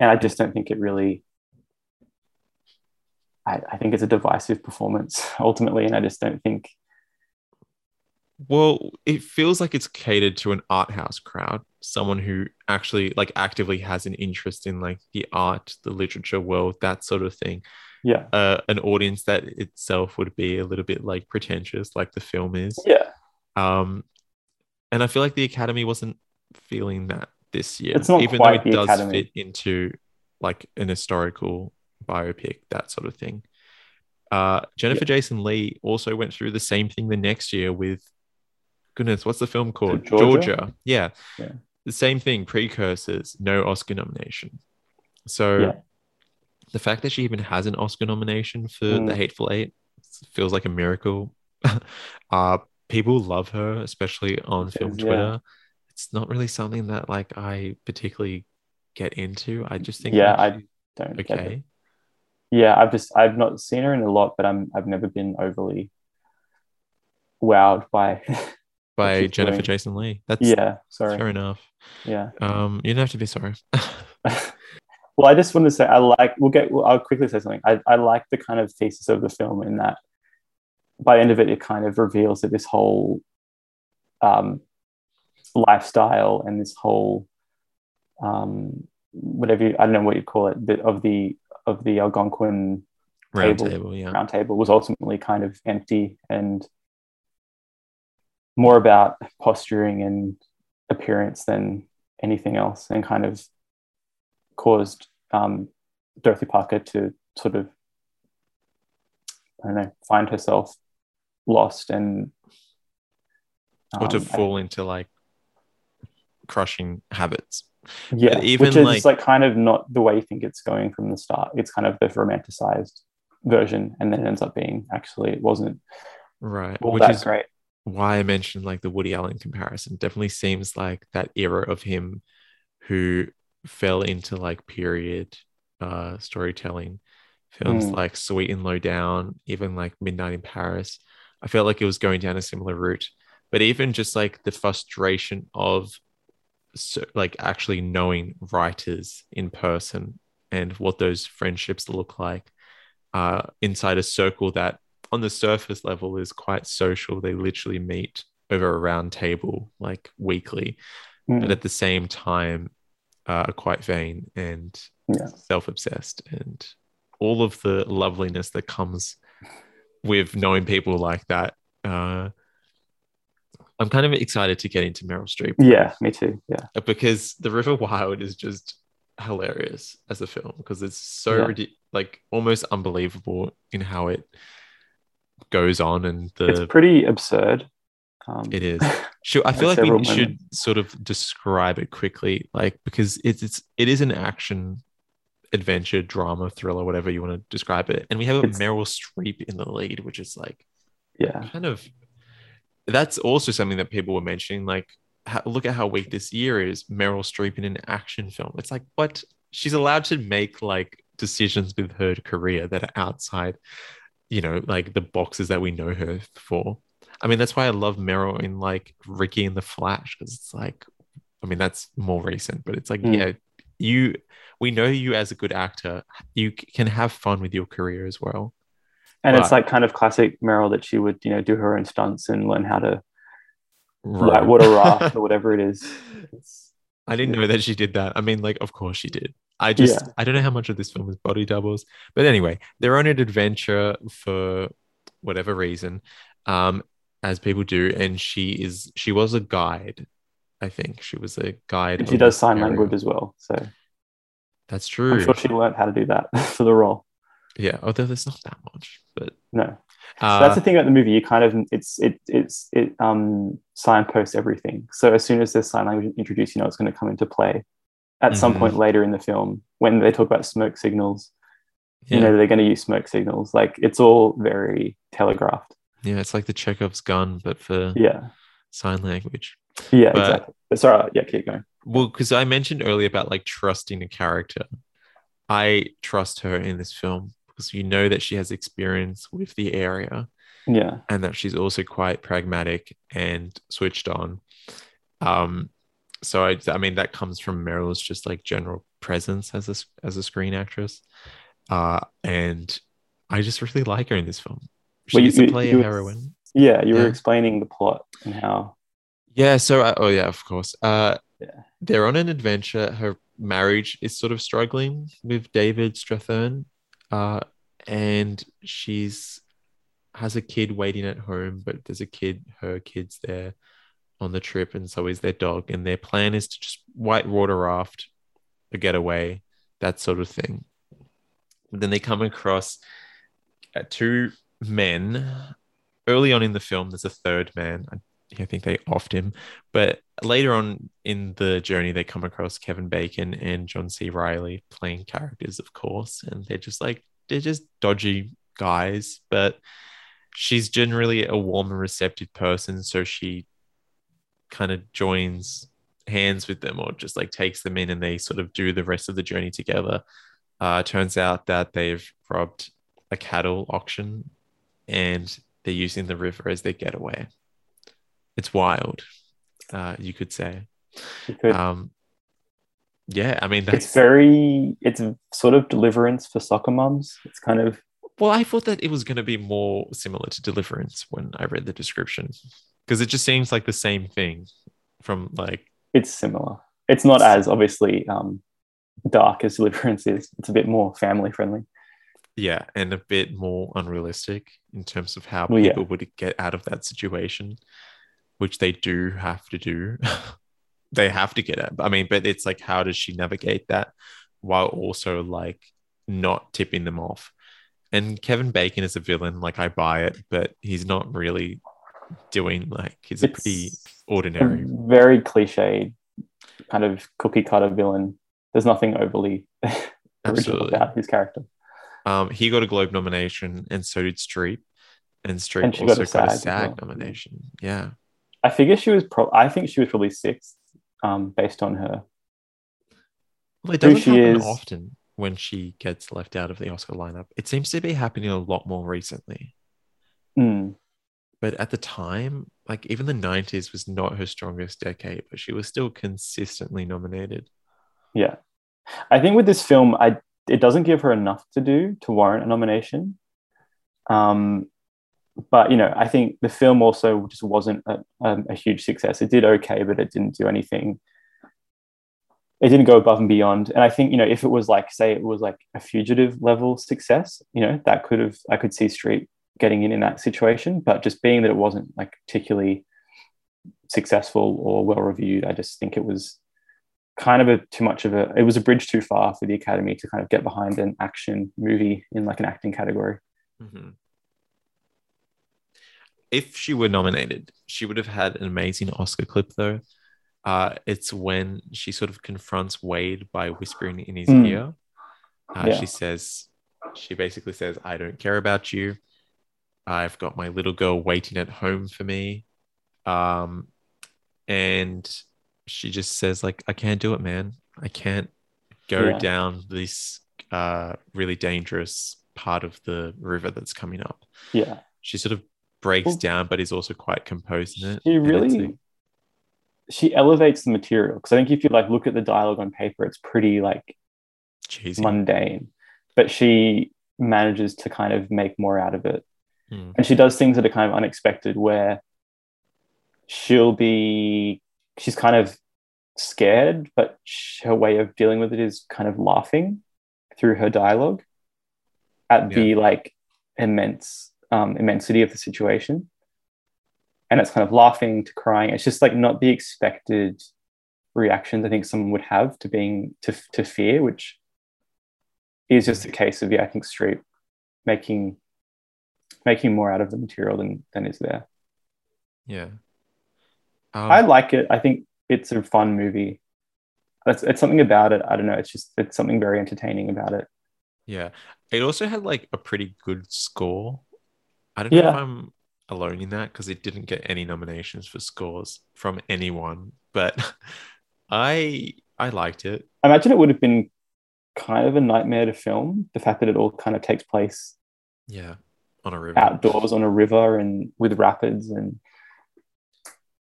and I just don't think it really. I, I think it's a divisive performance [LAUGHS] ultimately, and I just don't think. Well, it feels like it's catered to an art house crowd, someone who actually like actively has an interest in like the art, the literature world, that sort of thing. Yeah. Uh, an audience that itself would be a little bit like pretentious, like the film is. Yeah. Um, and I feel like the Academy wasn't feeling that this year, It's not even though it the does Academy. fit into like an historical biopic, that sort of thing. Uh, Jennifer Jason Lee also went through the same thing the next year with, goodness, what's the film called? Georgia? Yeah. Yeah. The same thing, precursors, no Oscar nomination. So Yeah. the fact that she even has an Oscar nomination for The Mm. Hateful Eight feels like a miracle. [LAUGHS] uh, people love her, especially on film yeah. Twitter. It's not really something that like I particularly get into. I just think Yeah, I don't she's get it. okay. Yeah, I've just I've not seen her in a lot, but I'm I've never been overly wowed by. [LAUGHS] By Jennifer doing. Jason Lee. That's yeah, sorry. fair enough. Yeah. Um, you don't have to be sorry. [LAUGHS] Well, I just want to say I like. We'll get. I'll quickly say something. I I like the kind of thesis of the film in that by the end of it, it kind of reveals that this whole um, lifestyle and this whole um, whatever you, I don't know what you call it the, of the of the Algonquin Round table, table, yeah. round table was ultimately kind of empty and more about posturing and appearance than anything else, and kind of caused um, Dorothy Parker to sort of I don't know find herself lost and or to um, fall into like crushing habits. yeah, but even which is like- like, kind of not the way you think it's going from the start. It's kind of the romanticized version, and then it ends up being actually it wasn't Right. Which is great. why I mentioned like the Woody Allen comparison. Definitely seems like that era of him who fell into like period uh storytelling films Mm. like Sweet and Lowdown, even like Midnight in Paris. I felt like it was going down a similar route. But even just like the frustration of so, like actually knowing writers in person and what those friendships look like uh, inside a circle that on the surface level is quite social. They literally meet over a round table like weekly, Mm. but at the same time uh, are quite vain and Yeah. self-obsessed and all of the loveliness that comes with knowing people like that. Uh, I'm kind of excited to get into Meryl Streep yeah, me too. Yeah, because The River Wild is just hilarious as a film because it's so Yeah. like almost unbelievable in how it goes on and the it's pretty absurd. Um, it is. [LAUGHS] Should, I feel like we several should sort of describe it quickly, like because it's it's it is an action adventure drama thriller, whatever you want to describe it, and we have It's- Meryl Streep in the lead, which is like yeah, kind of that's also something that people were mentioning. Like, how, look at how weak this year is. Meryl Streep in an action film. It's like, what? She's allowed to make like decisions with her career that are outside, you know, like the boxes that we know her for. I mean, that's why I love Meryl in like Ricky and the Flash because it's like, I mean, that's more recent, but it's like, Mm. yeah, you, we know you as a good actor. You can have fun with your career as well. and it's like kind of classic Meryl that she would you know do her own stunts and learn how to Right. like water raft [LAUGHS] or whatever it is. It's, I didn't know that she did that. I mean, like, of course she did. I just, Yeah. I don't know how much of this film is body doubles, but anyway, they're on an adventure for whatever reason, um, as people do, and she is, she was a guide. I think she was a guide. and she does sign area. language as well, so That's true. I'm sure she learned how to do that [LAUGHS] for the role. yeah, although there's not that much, but No, uh, so that's the thing about the movie. You kind of it's it it's it um signposts everything. So as soon as there's sign language introduced, you know it's going to come into play at some Mhm. point later in the film when they talk about smoke signals. yeah, You know they're going to use smoke signals. Like it's all very telegraphed. yeah, it's like the Chekhov's gun, but for Yeah, sign language. Yeah, But- exactly. Sorry, yeah, keep going. Well, because I mentioned earlier about like trusting a character. I trust her in this film because you know that she has experience with the area Yeah, and that she's also quite pragmatic and switched on. Um, so I, I mean, that comes from Meryl's just like general presence as a as a screen actress, uh, and I just really like her in this film. She Well, you- to play you- a heroine. yeah. You Yeah. were explaining the plot and how. Yeah. So, uh, oh yeah, of course. Uh, Yeah. they're on an adventure. Her marriage is sort of struggling with David Strathairn, uh, and she's has a kid waiting at home, but there's a kid, her kid's there on the trip, and so is their dog. And their plan is to just white water raft, a getaway, that sort of thing. then they come across uh, two men. Early on in the film, there's a third man. I, I think they offed him, but later on in the journey, they come across Kevin Bacon and John C. Reilly playing characters, of course, and they're just like they're just dodgy guys, but she's generally a warm and receptive person, so she kind of joins hands with them or just like takes them in and they sort of do the rest of the journey together. Uh, turns out that they've robbed a cattle auction and they're using the river as their getaway. It's wild, uh, you could say. You could, Um, Yeah, I mean that's It's very, it's sort of deliverance for soccer moms. It's kind of, well, I thought that it was going to be more similar to Deliverance when I read the description because it just seems like the same thing from like it's similar. It's not as obviously um, dark as deliverance is. It's a bit more family friendly. yeah, and a bit more unrealistic in terms of how Well, yeah. people would get out of that situation, which they do have to do. [LAUGHS] they have to get out. I mean, but it's like, how does she navigate that while also like not tipping them off? And Kevin Bacon is a villain, like I buy it, but he's not really doing like he's a pretty ordinary. a very cliched kind of cookie cutter villain. There's nothing overly [LAUGHS] original Absolutely. about his character. Um, he got a Globe nomination, and so did Streep. And Streep And she got also a got a SAG SAG well. nomination. Yeah. I figure she was pro. I think she was probably sixth, um, based on her. Well, it doesn't she happen is- often when she gets left out of the Oscar lineup. It seems to be happening a lot more recently. Mm, But at the time, like even the 90s was not her strongest decade, but she was still consistently nominated. yeah, I think with this film, I it doesn't give her enough to do to warrant a nomination. Um, but you know, I think the film also just wasn't a, um, a huge success. It did okay, but it didn't do anything. It didn't go above and beyond. And I think you know, if it was like, say, it was like a fugitive level success, you know, that could have I could see Streep getting in in that situation. But just being that it wasn't like particularly successful or well reviewed, I just think it was kind of a too much of a it was a bridge too far for the academy to kind of get behind an action movie in like an acting category Mhm. If she were nominated, she would have had an amazing Oscar clip, though. Uh, it's when she sort of confronts Wade by whispering in his Mm. ear. Uh, Yeah. She says, she basically says, I don't care about you. I've got my little girl waiting at home for me. Um, and she just says, like, I can't do it, man. I can't go Yeah. down this uh, really dangerous part of the river that's coming up yeah she sort of breaks Well- down, but is also quite composed in it. she really like- she elevates the material because i think if you like look at the dialogue on paper it's pretty like cheesy. mundane but she manages to kind of make more out of it Mm. and she does things that are kind of unexpected where she'll be she's kind of scared but her way of dealing with it is kind of laughing through her dialogue at the like immense um, immensity of the situation and it's kind of laughing to crying it's just like not the expected reactions i think someone would have to being to, to fear which is just a case of yeah i think Streep making making more out of the material than than is there. Yeah. Um, I like it. I think it's a fun movie. It's, it's something about it. I don't know. It's just it's something very entertaining about it. yeah. It also had like a pretty good score. I don't know if I'm alone in that because it didn't get any nominations for scores from anyone, but [LAUGHS] I I liked it. I imagine it would have been kind of a nightmare to film. The fact that it all kind of takes place Yeah. On a river. outdoors on a river and with rapids and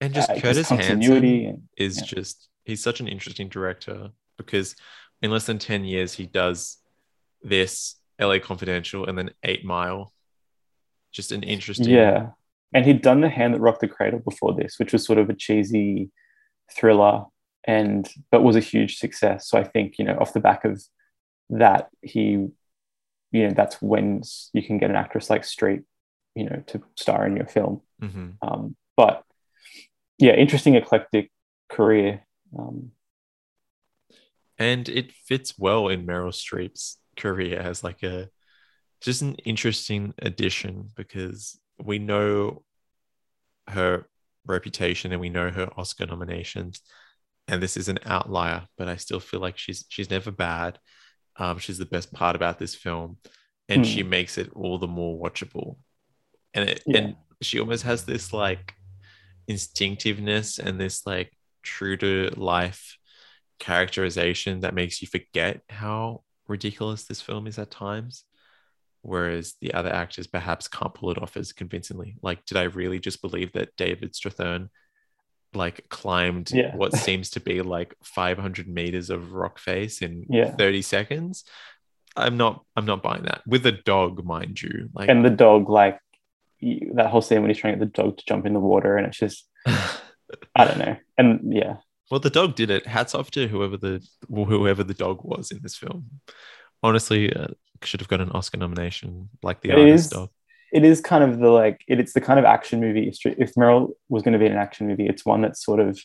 And just uh, Curtis continuity and is yeah. just he's such an interesting director because in less than 10 years he does this LA Confidential and then 8 Mile. Just an interesting yeah. And he'd done The Hand That Rocked the Cradle before this, which was sort of a cheesy thriller and but was a huge success. So I think, you know, off the back of that, he you know, that's when you can get an actress like Streep, you know, to star in your film. Mhm. Um, but yeah, interesting eclectic career. Um, and it fits well in Meryl Streep's career as like a just an interesting addition because we know her reputation and we know her Oscar nominations and this is an outlier but I still feel like she's she's never bad um she's the best part about this film and Hmm. she makes it all the more watchable and it Yeah. and she almost has this like instinctiveness and this like true to life characterization that makes you forget how ridiculous this film is at times. Whereas the other actors perhaps can't pull it off as convincingly. Like, did I really just believe that David Strathairn like climbed Yeah. what [LAUGHS] seems to be like 500 meters of rock face in Yeah. 30 seconds. I'm not I'm not buying that. With a dog, mind you. Like And the dog, like that whole scene when he's trying to get the dog to jump in the water, and it's just I don't know. And yeah, Well, the dog did it. Hats off to whoever the whoever the dog was in this film. Honestly, uh, should have got an Oscar nomination, like the It artist is- dog. it is kind of the like it, it's the kind of action movie. If Meryl was going to be in an action movie, it's one that's sort of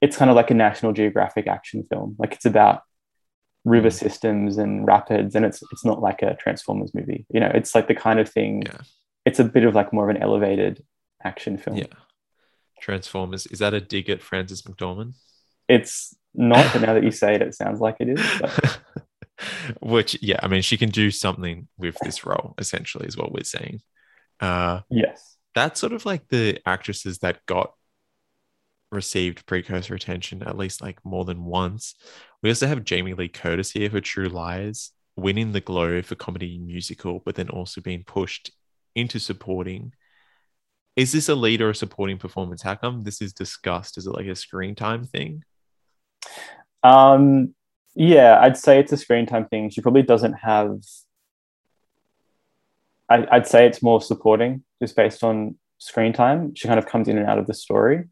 it's kind of like a National Geographic action film. Like it's about river Mm. systems and rapids, and it's it's not like a Transformers movie. You know, it's like the kind of thing. Yeah. It's a bit of like more of an elevated action film. Yeah. Transformers. Is that a dig at Frances McDormand? It's not, but now that you [LAUGHS] say it, it sounds like it is. But [LAUGHS] Which, yeah, I mean, she can do something with this role, essentially, is what we're saying. Uh, yes, that's sort of like the actresses that got received precursor attention at least like more than once. We also have Jamie Lee Curtis here for True Lies, winning the Globe for comedy musical, but then also being pushed into supporting. Is this a lead or a supporting performance? How come this is discussed? Is it like a screen time thing? Um, yeah, I'd say it's a screen time thing. She probably doesn't have. I, I'd say it's more supporting, just based on screen time. She kind of comes in and out of the story.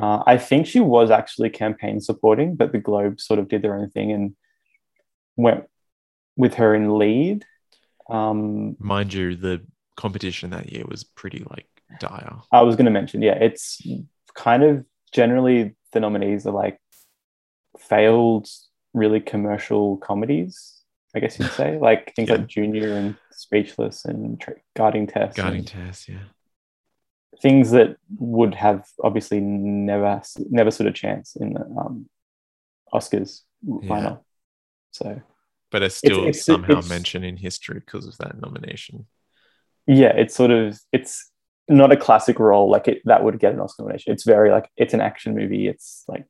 Uh, I think she was actually campaign supporting, but the Globe sort of did their own thing and went with her in lead. Um, Mind you, the competition that year was pretty like dire. I was going to mention, yeah, it's kind of generally the nominees are like failed, really commercial comedies. I guess you'd say, like things Yeah. like Junior and Speechless and tra- Guarding Tess, Guarding Tess, yeah. things that would have obviously never, never stood a chance in the um, Oscars Yeah. lineup. So But it's still it's- somehow it's- mentioned in history because of that nomination. yeah, it's sort of it's not a classic role like it that would get an Oscar nomination. It's very like it's an action movie. It's like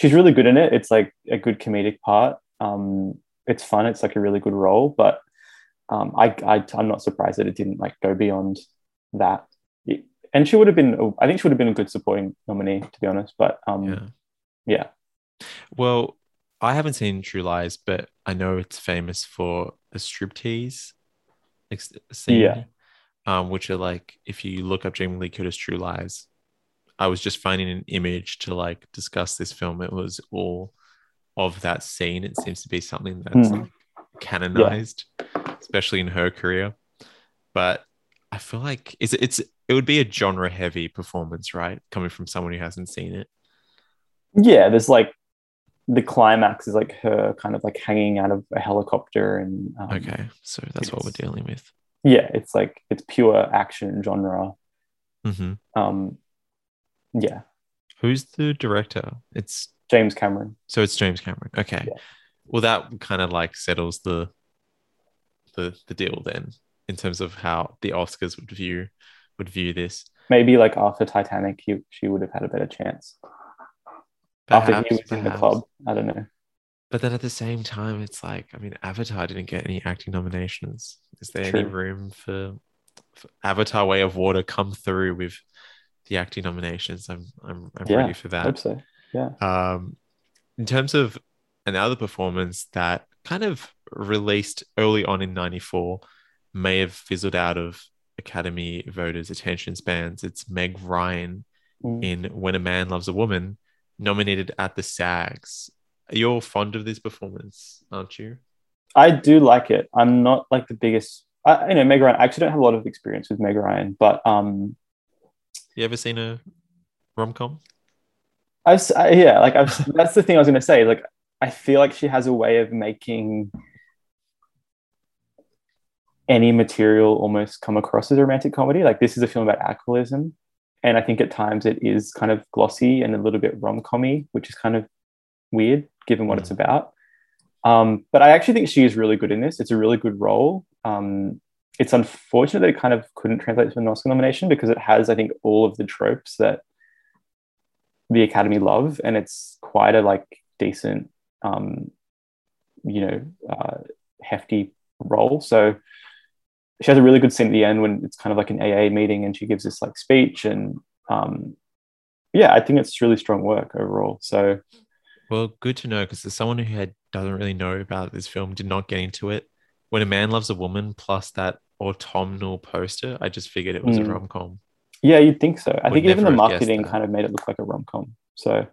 she's really good in it. It's like a good comedic part. Um, it's fun. It's like a really good role, but um, I, I I'm not surprised that it didn't like go beyond that. It- and she would have been. I think she would have been a good supporting nominee, to be honest. But um, Yeah. yeah, Well, I haven't seen True Lies, but I know it's famous for a striptease scene. Yeah. Um, which are like if you look up Jamie Lee Curtis True Lies, I was just finding an image to like discuss this film. It was all of that scene. It seems to be something that's Hmm. like canonized, especially in her career. But I feel like it's it's it would be a genre heavy performance, right? Coming from someone who hasn't seen it. yeah. There's like the climax is like her kind of like hanging out of a helicopter and um, Okay, so that's what we're dealing with. yeah, it's like it's pure action genre. hmm Um, yeah, Who's the director? It's James Cameron. so it's James Cameron. Okay. Yeah. Well, that kind of like settles the the the deal then in terms of how the Oscars would view would view this. Maybe like after Titanic, he, she would have had a better chance. after he was in the club, I don't know. But then at the same time, it's like I mean, Avatar didn't get any acting nominations. Is there any room for, for Avatar: Way of Water come through with the acting nominations? I'm I'm, I'm Yeah, ready for that. hope so. Yeah. um, in terms of another performance that kind of released early on in 94 may have fizzled out of academy voters attention spans it's meg ryan Mm. in when a man loves a woman nominated at the sags you're fond of this performance aren't you I do like it. I'm not like the biggest. I, you know, Meg Ryan. I actually don't have a lot of experience with Meg Ryan, but um, you ever seen a rom-com I've s- I, yeah, like I've, [LAUGHS] that's the thing I was gonna say. Like, I feel like she has a way of making any material almost come across as a romantic comedy. Like, this is a film about alcoholism, and I think at times it is kind of glossy and a little bit rom-commy, which is kind of weird given what Mm. it's about. Um, but I actually think she is really good in this. It's a really good role. Um, it's unfortunate that it kind of couldn't translate to an Oscar nomination because it has, I think, all of the tropes that the Academy love, and it's quite a like decent, um, you know, uh, hefty role. So she has a really good scene at the end when it's kind of like an AA meeting, and she gives this like speech, and um, yeah, I think it's really strong work overall. So, well, good to know because as someone who had doesn't really know about this film, did not get into it. When a man loves a woman, plus that autumnal poster, I just figured it was mm. a rom com. Yeah, you'd think so. I Would think even the marketing kind of made it look like a rom com. So,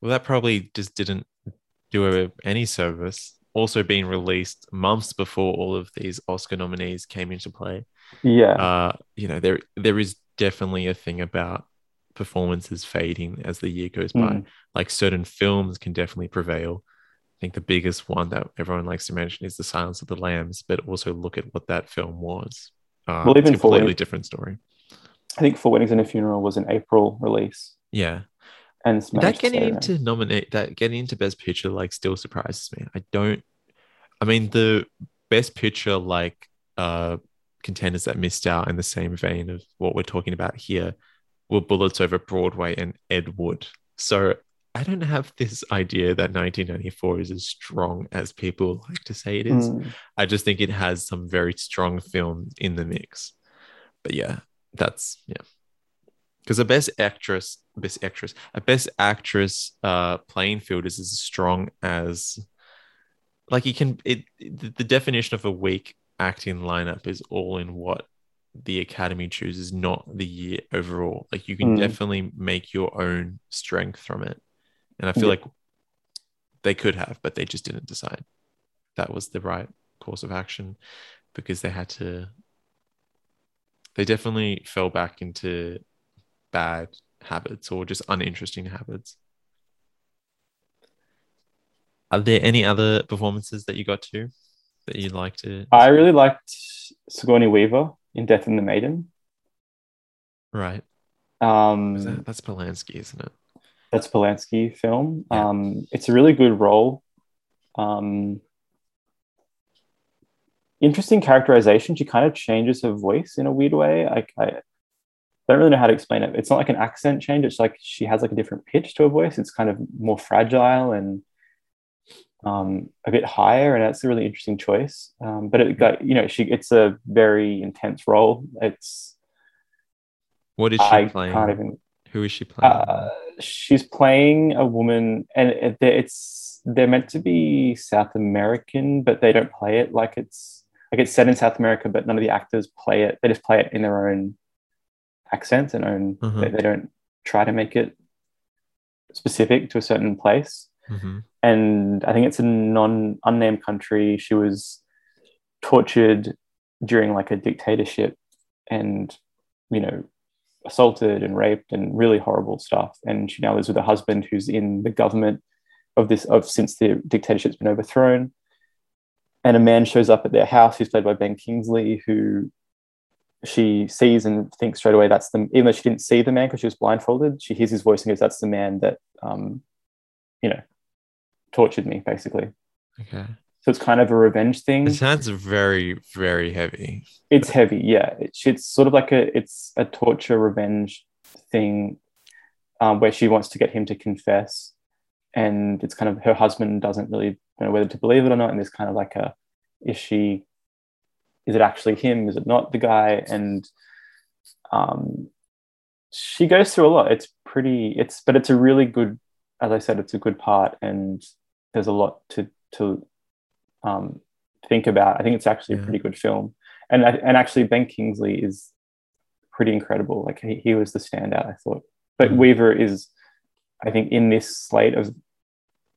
well, that probably just didn't do any service. Also, being released months before all of these Oscar nominees came into play. Yeah, uh, you know there there is definitely a thing about performances fading as the year goes by. Mm. Like certain films can definitely prevail. I think the biggest one that everyone likes to mention is The Silence of the Lambs, but also look at what that film was. Uh, well, even it's a completely different story. I think Four Weddings and a Funeral was an April release. Yeah. And that getting into nominate that getting into Best Picture like still surprises me. I don't. I mean, the Best Picture like uh contenders that missed out in the same vein of what we're talking about here were Bullets Over Broadway and Ed Wood. So I don't have this idea that 1994 is as strong as people like to say it is. Mm. I just think it has some very strong films in the mix. But yeah, that's yeah. Because the best actress, best actress, a best actress uh playing field is as strong as like you can it the definition of a weak acting lineup is all in what the academy chooses, not the year overall. Like you can mm. definitely make your own strength from it. And I feel yeah. like they could have, but they just didn't decide that was the right course of action because they had to they definitely fell back into bad habits or just uninteresting habits. Are there any other performances that you got to that you'd like to? I really liked Sigourney Weaver in Death and the Maiden. Right. Um, that, that's Polanski, isn't it? That's Polanski film. Yeah. Um, it's a really good role. Um, interesting characterization. She kind of changes her voice in a weird way. I, I don't really know how to explain it. It's not like an accent change. It's like she has like a different pitch to her voice. It's kind of more fragile and um, a bit higher, and that's a really interesting choice. Um, but it got you know she it's a very intense role. It's what is she I playing? Even, Who is she playing? Uh, she's playing a woman, and it's they're meant to be South American, but they don't play it like it's like it's set in South America, but none of the actors play it. They just play it in their own accents and own. Mm-hmm. They, they, don't try to make it specific to a certain place. Mm-hmm and I think it's a non unnamed country. She was tortured during like a dictatorship, and you know, assaulted and raped and really horrible stuff. And she now lives with a husband who's in the government of this of since the dictatorship's been overthrown. And a man shows up at their house who's played by Ben Kingsley, who she sees and thinks straight away that's the even though she didn't see the man because she was blindfolded, she hears his voice and goes, That's the man that um, you know, tortured me basically. Okay. So it's kind of a revenge thing. It sounds very, very heavy. It's heavy, yeah. It's, it's sort of like a it's a torture revenge thing um, where she wants to get him to confess, and it's kind of her husband doesn't really know whether to believe it or not, and there's kind of like a is she is it actually him? Is it not the guy? And um, she goes through a lot. It's pretty. It's but it's a really good. As I said, it's a good part, and there's a lot to to um, think about. I think it's actually yeah. a pretty good film, and and actually Ben Kingsley is pretty incredible. Like he, he was the standout, I thought. But mm Weaver is, I think, in this slate of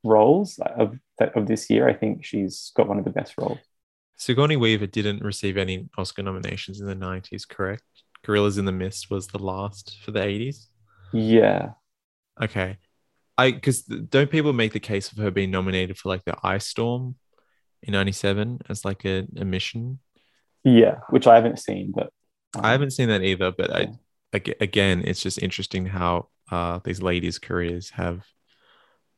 roles of of this year, I think she's got one of the best roles. Sigourney Weaver didn't receive any Oscar nominations in the 90s, correct? Gorillas in the Mist was the last for the 80s. Yeah. Okay. I because don't people make the case of her being nominated for like the Ice Storm in '97 as like a, a mission? Yeah, which I haven't seen, but um, I haven't seen that either. But yeah. I again, it's just interesting how uh, these ladies' careers have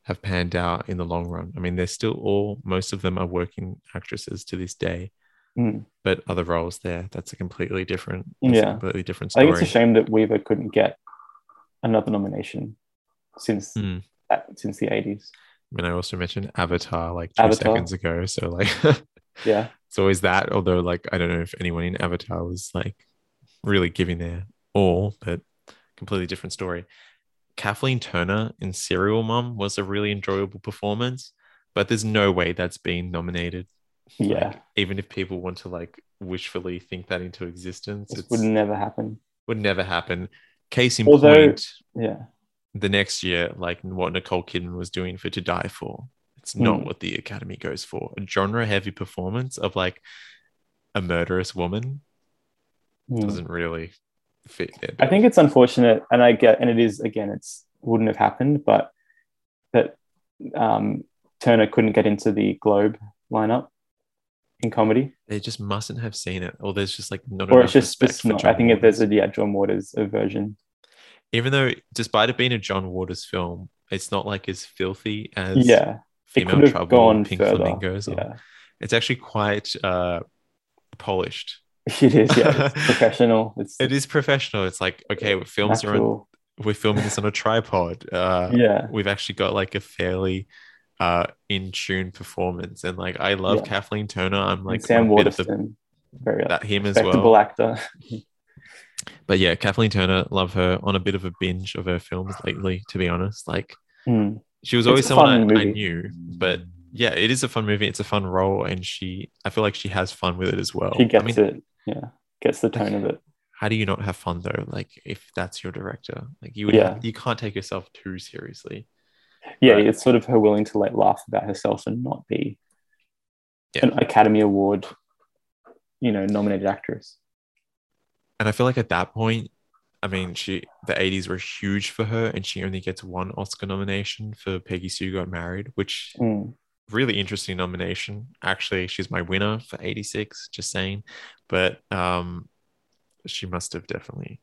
have panned out in the long run. I mean, they're still all most of them are working actresses to this day. Mm. But other roles there, that's a completely different, yeah, completely different story. I think it's a shame that Weaver couldn't get another nomination since mm since the 80s. I mean, I also mentioned Avatar like two Avatar. seconds ago. So, like, [LAUGHS] yeah, it's always that. Although, like, I don't know if anyone in Avatar was like really giving their all, but completely different story. Kathleen Turner in Serial Mom was a really enjoyable performance, but there's no way that's being nominated. Yeah, Like, even if people want to like wishfully think that into existence, it would never happen. would never happen. Case in Although- point, Yeah, the next year, like what Nicole Kidman was doing for To Die For, it's not Mm. what the Academy goes for. A genre heavy performance of like a murderous woman Hmm. doesn't really fit there. I think it's unfortunate, and I get, and it is again, it's wouldn't have happened, but that um, Turner couldn't get into the Globe lineup in comedy, they just mustn't have seen it, or there's just like not or it's just for not. I think if there's a yeah John Waters a version. Even though despite it being a John Waters film, it's not like as filthy as Yeah, Female Trouble, gone Pink further. Flamingos. or- Yeah, It's actually quite uh, polished. [LAUGHS] it is. Yeah, it's [LAUGHS] professional. It's It is professional. It's like okay, films are on, we're filming this on a tripod. [LAUGHS] Uh, Yeah, we've actually got like a fairly uh in tune performance, and like I love Yeah. Kathleen Turner. I'm like and Sam a bit of the, Waterston, very that him as well. actor. But yeah, Kathleen Turner, love her on a bit of a binge of her films lately. To be honest, like Hmm. she was always someone I, I knew, but yeah, it is a fun movie. It's a fun role, and she, I feel like she has fun with it as well. She gets I mean, it. Yeah, gets the tone of [LAUGHS] it. how do you not have fun though? Like if that's your director, like you would, Yeah. have, you can't take yourself too seriously. Yeah, Right. it's sort of her willing to like laugh about herself and not be Yeah. an Academy Award, you know, nominated actress. And I feel like at that point, I mean, she the 80s were huge for her, and she only gets one Oscar nomination for Peggy Sue Got Married, which Mm. really interesting nomination. Actually, she's my winner for 86, just saying. But um she must have definitely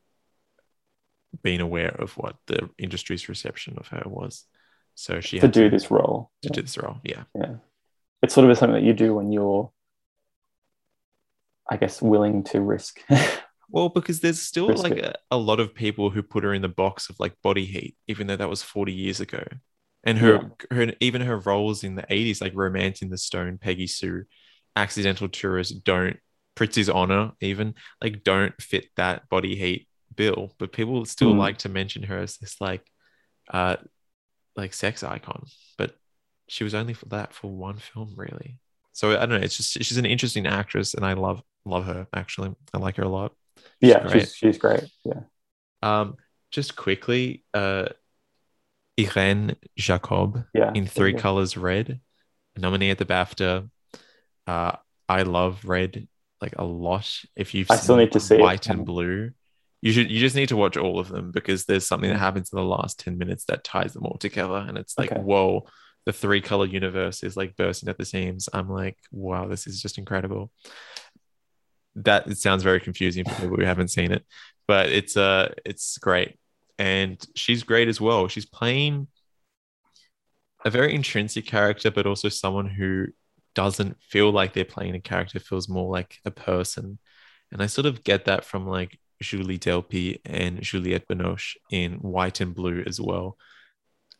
been aware of what the industry's reception of her was. So she to had do this role. to do this role. Yeah. Yeah. It's sort of something that you do when you're, I guess, willing to risk. [LAUGHS] Well, because there's still like a, a lot of people who put her in the box of like body heat, even though that was 40 years ago. And her, her even her roles in the 80s, like Romancing the Stone, Peggy Sue, Accidental Tourist, don't Prizzi's Honor, even like don't fit that body heat bill. But people still Mm. like to mention her as this like uh like sex icon. But she was only for that for one film, really. So I don't know. It's just she's an interesting actress, and I love love her. Actually, I like her a lot. Yeah, great. she's, she's great. Yeah. Um, just quickly, uh, Irene Jacob Yeah. in Three Colors Red, nominee at the BAFTA. Uh, I love Red like a lot. If you've I still need to see it. White and Blue, you should you just need to watch all of them because there's something that happens in the last ten minutes that ties them all together, and it's like Okay. whoa. The three color universe is like bursting at the seams. I'm like, wow, this is just incredible. That it sounds very confusing for people who haven't seen it, but it's uh it's great. And she's great as well. She's playing a very intrinsic character but also someone who doesn't feel like they're playing a character. Feels more like a person. And i sort of get that from like julie delpy and juliette binoche in white and blue as well.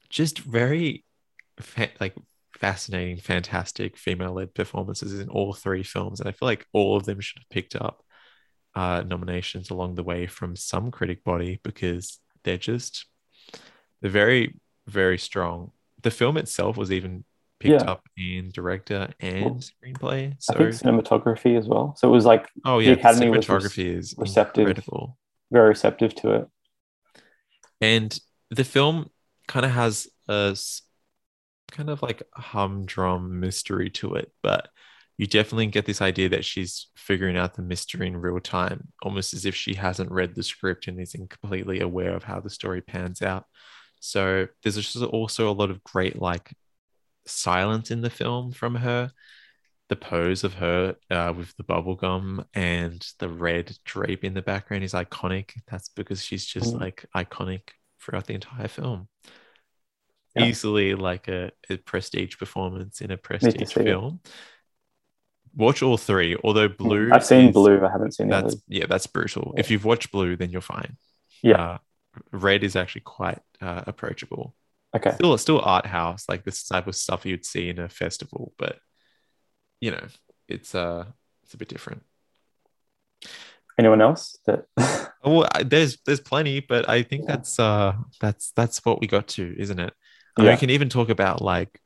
Just very fa- like fascinating fantastic female-led performances in all three films and i feel like all of them should have picked up uh, nominations along the way from some critic body because they're just they're very very strong. The film itself was even picked Yeah. up in director and Well, screenplay. I So think cinematography as well. So it was like oh yeah, the Academy the was cinematography is receptive. incredible, very receptive to it. and the film kind of has a kind of like humdrum mystery to it, but you definitely get this idea that she's figuring out the mystery in real time, almost as if she hasn't read the script and isn't completely aware of how the story pans out. So there's just also a lot of great like silence in the film from her. The pose of her uh, with the bubble gum and the red drape in the background is iconic. That's because she's just Mm. like iconic throughout the entire film. Yeah. Easily like a, a prestige performance in a prestige see it. film. Watch all three. Although blue, I've seen is- Blue. I haven't seen That's yeah, that's brutal. Yeah. If you've watched blue, then you're fine. Yeah. Uh, red is actually quite uh, approachable. Okay. Still, still art house, like this type of stuff you'd see in a festival, but you know, it's uh, it's a bit different. Anyone else that? well, there's there's plenty, but I think that's uh that's that's what we got to, isn't it? Yeah. we can even talk about like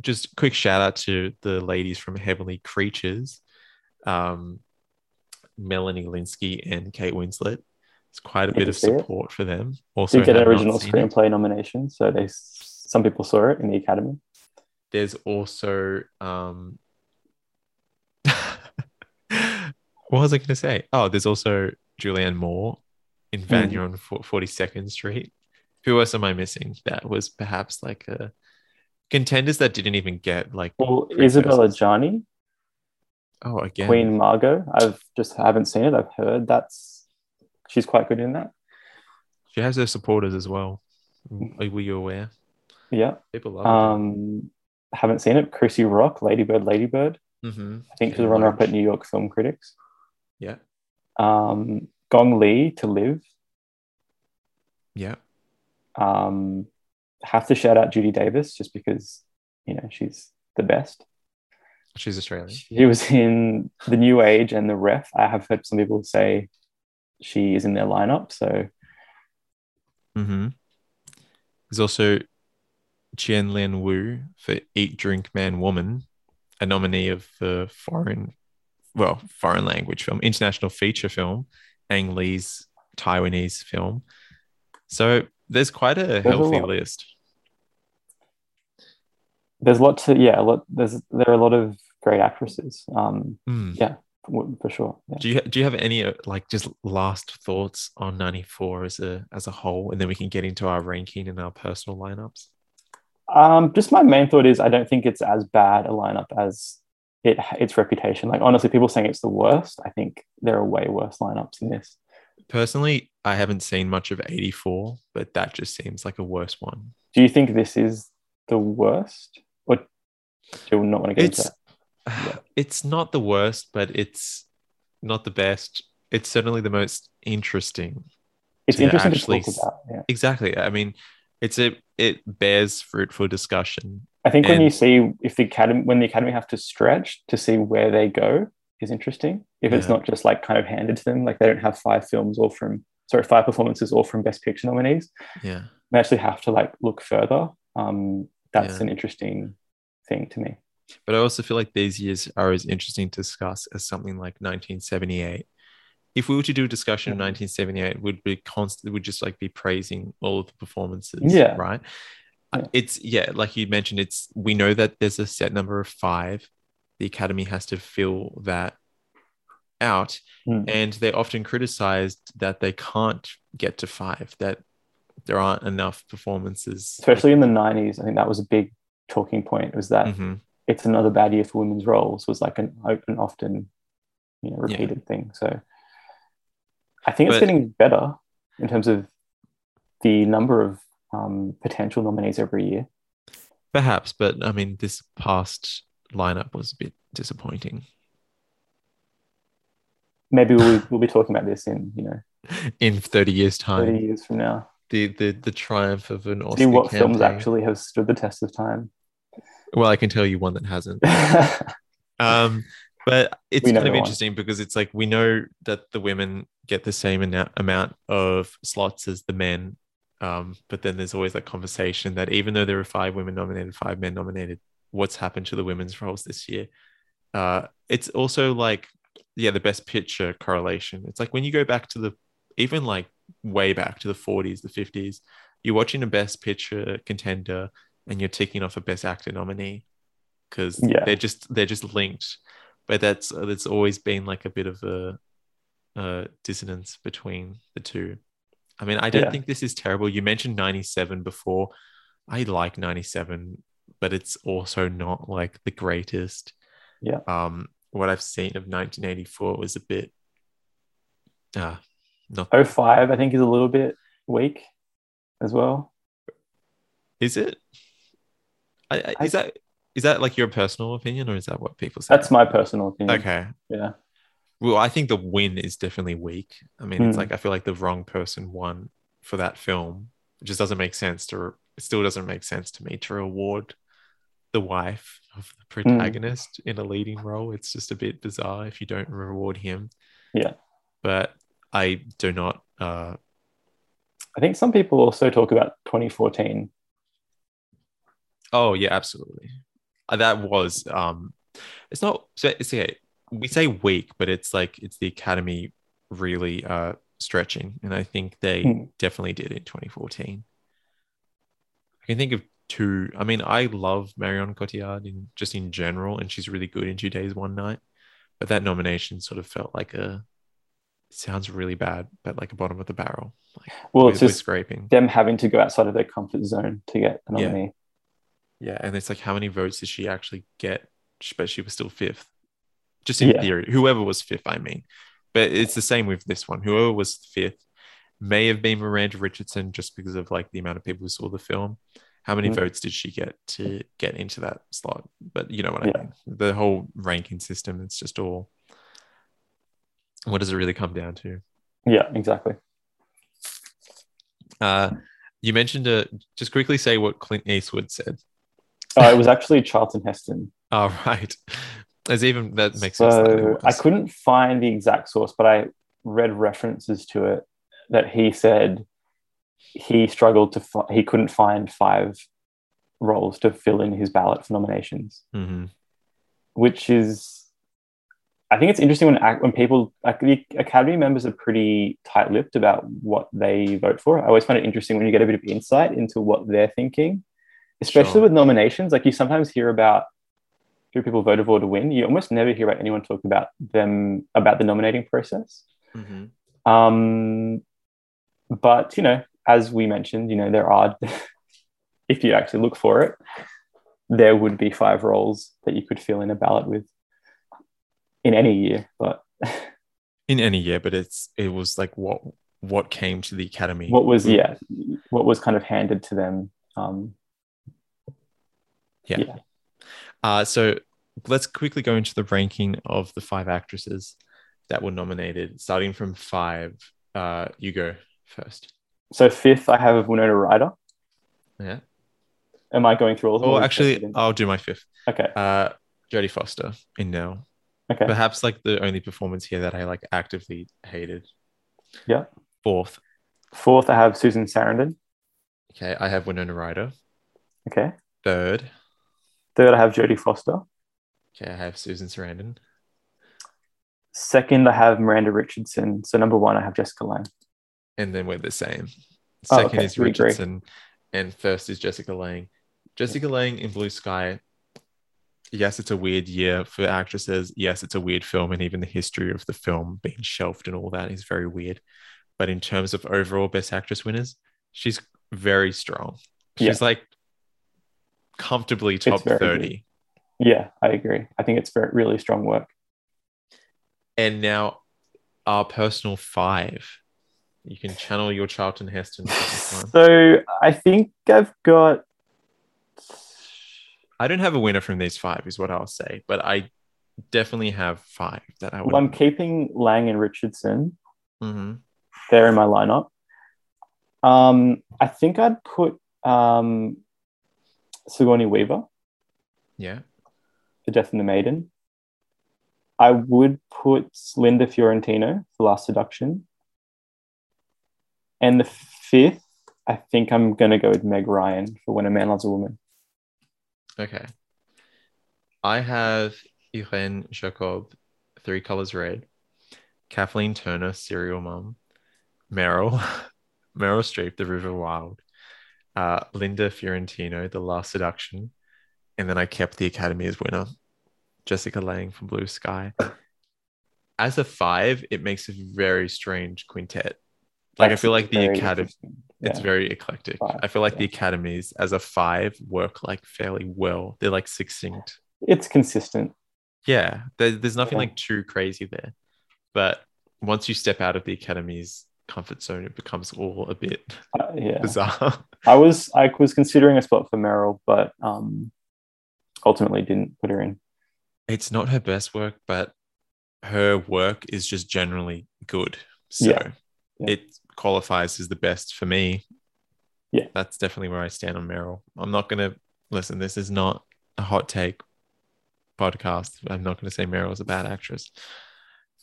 just quick shout out to the ladies from Heavenly Creatures, um, Melanie Lynskey and Kate Winslet. It's quite a Need bit of see it. support for them. Also, did get an original seen it. screenplay nomination, so they some people saw it in the Academy. There's also um, [LAUGHS] what was I going to say? Oh, there's also Julianne Moore in Hmm. Vanya on Forty Second Street. Who else am I missing? That was perhaps like a contenders that didn't even get like Well, Isabella. Adjani, oh again Queen Margot. I've just haven't seen it. I've heard that's she's quite good in that. She has her supporters as well. Were you aware? Yeah. People love Um, haven't seen it. Crissy Rock, Ladybird, Ladybird. it. hmm I think she's Yeah, a runner up at New York Film Critics. Yeah, Um, Gong Li to live. yeah. Um, have to shout out Judy Davis just because you know she's the best. She's Australian. She was in The New Age and The Ref. I have heard some people say she is in their lineup. So mm-hmm. There's also Qian Lian Wu for Eat, Drink, Man, Woman, a nominee of the foreign, well, foreign language film, international feature film, Ang Lee's Taiwanese film. So there's quite a a healthy lot. list. there's a lot to yeah, a lot. There's there are a lot of great actresses. Um, Hmm. w- for sure. Yeah. Do you do you have any uh, like just last thoughts on 94 as a as a whole, and then we can get into our ranking and our personal lineups? Um, just my main thought is I don't think it's as bad a lineup as it its reputation. Like honestly, people saying it's the worst. I think there are way worse lineups than this. Personally, I haven't seen much of 84, but that just seems like a worse one. Do you think this is the worst, or do you not want to get into It's that? Yeah. it's not the worst, but it's not the best. It's certainly the most interesting. It's interesting actually to talk about. Yeah. Exactly. I mean, it's a it bears fruit for discussion. I think when you see if the academy when the academy have to stretch to see where they go is interesting. If it's not just like kind of handed to them, like they don't have five films all from sorry five performances all from Best Picture nominees. Yeah. They actually have to like look further. Um, that's Yeah. an interesting thing to me. But I also feel like these years are as interesting to discuss as something like 1978. If we were to do a discussion of Mhm. 1978, would be constant would just like be praising all of the performances. Yeah. Right. Yeah. It's yeah, like you mentioned, it's we know that there's a set number of five. The Academy has to fill that out. Mm. And they're often criticized that they can't get to five, that there aren't enough performances. Especially in the '90s, I think that was a big talking point. Was that Mhm. it's another bad year for women's roles was like an, an often you know Yeah. repeated thing so i think it's But- getting better in terms of the number of um, potential nominees every year Perhaps, but I mean, this past lineup was a bit disappointing. maybe we'll, we'll be talking about this in you know [LAUGHS] In 30 years' time. 30 years from now the, the the triumph of an Oscar see what films actually have stood the test of time Well, I can tell you one that hasn't. [LAUGHS] Um, but it's kind of one. interesting because it's like we know that the women get the same ana- amount of slots as the men. Um, but then there's always that conversation that even though there are five women nominated, five men nominated, what's happened to the women's roles this year? Uh, it's also like, yeah, the best picture correlation. It's like when you go back to the, even like way back to the 40s, the 50s, you're watching a best picture contender and you're ticking off a best actor nominee because Yeah. they're just they're just linked but that's that's always been like a bit of a, a dissonance between the two i mean i don't Yeah. think this is terrible you mentioned 97 before i like 97 but it's also not like the greatest Yeah. um what i've seen of 1984 was a bit uh not 05 i think is a little bit weak as well is it I, I, I- is that is that like your personal opinion or is that what people say that's my personal opinion okay yeah Well, I think the win is definitely weak. I mean, it's Hmm. like I feel like the wrong person won for that film. It just doesn't make sense to. It still doesn't make sense to me to reward the wife of the protagonist in a leading role. It's just a bit bizarre if you don't reward him. Yeah. but I do not. Uh, I think some people also talk about 2014. oh yeah, absolutely. Uh, That was. Um, it's not. so It's okay. We say weak, but it's like it's the Academy really uh stretching, and I think they Hmm. definitely did in 2014. I can think of two. I mean, I love Marion Cotillard in just in general, and she's really good in Two Days, One Night. But that nomination sort of felt like a sounds really bad, but like a bottom of the barrel. Like Well, it's just scraping. them having to go outside of their comfort zone to get a Yeah. nominee. Yeah, and it's like how many votes did she actually get? But she was still fifth. Just in Yeah. theory, whoever was fifth, I mean. But it's the same with this one. Whoever was fifth may have been Miranda Richardson just because of like the amount of people who saw the film. How many Mm. votes did she get to get into that slot? But you know what I mean. The whole ranking system, it's just all what does it really come down to? Yeah, exactly. Uh you mentioned uh just quickly say what Clint Eastwood said. Oh, it was actually Charlton Heston. [LAUGHS] Oh right. There's even that makes So I couldn't find the exact source, but I read references to it that he said he struggled to fi- he couldn't find five roles to fill in his ballot for nominations, Mhm. which is I think it's interesting when when people like the Academy members are pretty tight-lipped about what they vote for. I always find it interesting when you get a bit of insight into what they're thinking, especially Sure. with nominations. Like you sometimes hear about who people voted for to win. You almost never hear about anyone talk about them about the nominating process. Mhm. Um, but you know, as we mentioned, you know there are, [LAUGHS] if you actually look for it, there would be five roles that you could fill in a ballot with in any year. But [LAUGHS] in any year, but it's it was like what what came to the academy. what was yeah, what was kind of handed to them? Um, Yeah. yeah. Uh, so let's quickly go into the ranking of the five actresses that were nominated, starting from five. Uh, you go first. So fifth, I have Winona Ryder. Yeah. Am I going through all of? Oh, actually, I'll do my fifth. okay, Uh, Jodie Foster in Nell. okay, Perhaps like the only performance here that I like actively hated. Yeah. Fourth. fourth, I have Susan Sarandon. Okay, I have Winona Ryder. Okay, Third. third, I have Jodie Foster. Okay, I have Susan Sarandon. Second, I have Miranda Richardson. So number one, I have Jessica Lange. And then we're the same. Oh, Second okay, is. Richardson, and first is Jessica Lange. Jessica Lange in Blue Sky. Yes, it's a weird year for actresses. Yes, it's a weird film, and even the history of the film being shelved and all that is very weird. But in terms of overall Best Actress winners, she's very strong. She's like comfortably top very good. 30. Yeah, I agree. I think it's very really strong work. And now our personal five. You can channel your Charlton Heston for this one. So I think I've got I don't have a winner from these five, is what I'll say, but I definitely have five that I would. well, I'm keeping Lange and Richardson. Mhm. They're in my lineup. Um, I think I'd put um, Sigourney Weaver Yeah. The Death and the Maiden. I would put Linda Fiorentino for Last Seduction. And the fifth, I think I'm going to go with Meg Ryan for When a Man Loves a Woman. Okay. I have Irene Jacob, Three Colors Red, Kathleen Turner, Serial Mom, Meryl, [LAUGHS] Meryl Streep, The River Wild, uh, Linda Fiorentino, The Last Seduction, and then I kept the Academy as winner, Jessica Lange from Blue Sky. As a five, it makes a very strange quintet. Like I feel like the Academy. interesting. It's very eclectic. Five, I feel like yeah. the academies as a five work like fairly well. They're like succinct. It's consistent. Yeah, there, there's nothing Yeah. like too crazy there. But once you step out of the academy's comfort zone, it becomes all a bit Uh, yeah. bizarre. I was I was considering a spot for Meryl, but um, ultimately didn't put her in. it's not her best work, but her work is just generally good. So Yeah. Yeah. it qualifies as the best for me. Yeah. That's definitely where I stand on Meryl. I'm not going to listen, this is not a hot take podcast. I'm not going to say Meryl is a bad actress.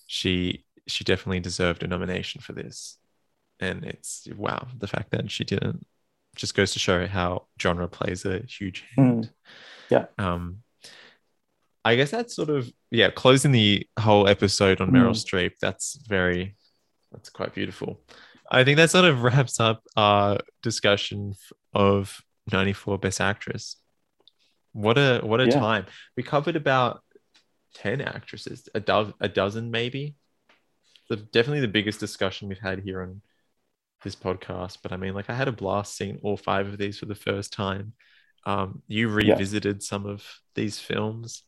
She she definitely deserved a nomination for this. And it's wow, the fact that she didn't just goes to show how genre plays a huge hand. Mm. Yeah. Um, I guess that's sort of yeah, closing the whole episode on Meryl Mm. Streep. That's very, that's quite beautiful. I think that sort of wraps up our discussion of '94 Best Actress. What a what a Yeah. time! We covered about ten actresses, a dozen, a dozen maybe. The definitely the biggest discussion we've had here on this podcast. But I mean, like I had a blast seeing all five of these for the first time. Um, you Yeah. revisited some of these films.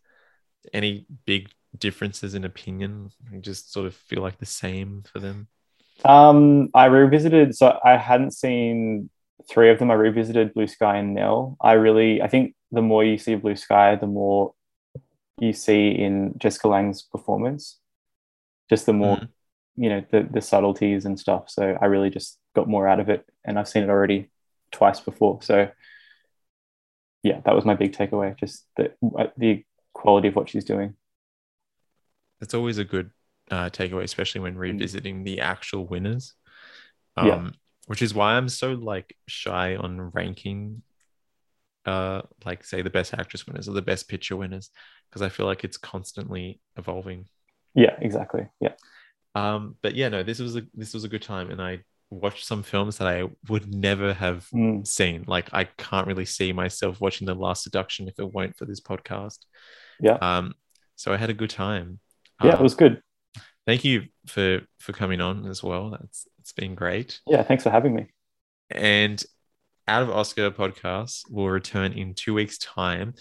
Any big differences in opinion? You just sort of feel like the same for them. Um, I revisited, so I hadn't seen three of them. I revisited Blue Sky and Nell. I really, I think the more you see Blue Sky, the more you see in Jessica Lange's performance. Just the more, Mhm. you know, the the subtleties and stuff. So I really just got more out of it, and I've seen it already twice before. So yeah, that was my big takeaway. Just the the quality of what she's doing. It's always a good uh, takeaway, especially when revisiting the actual winners. Um. Yeah. Which is why I'm so like shy on ranking, uh, like say the best actress winners or the best picture winners, because I feel like it's constantly evolving. Yeah, exactly. Yeah. Um, but yeah, no, this was a this was a good time, and I watched some films that I would never have Mm. seen. Like I can't really see myself watching The Last Seduction if it weren't for this podcast. Yeah. Um, so I had a good time. Yeah, Uh, it was good. Thank you for for coming on as well. That's it's been great. Yeah, thanks for having me. And out of Oscar podcast will return in two weeks' time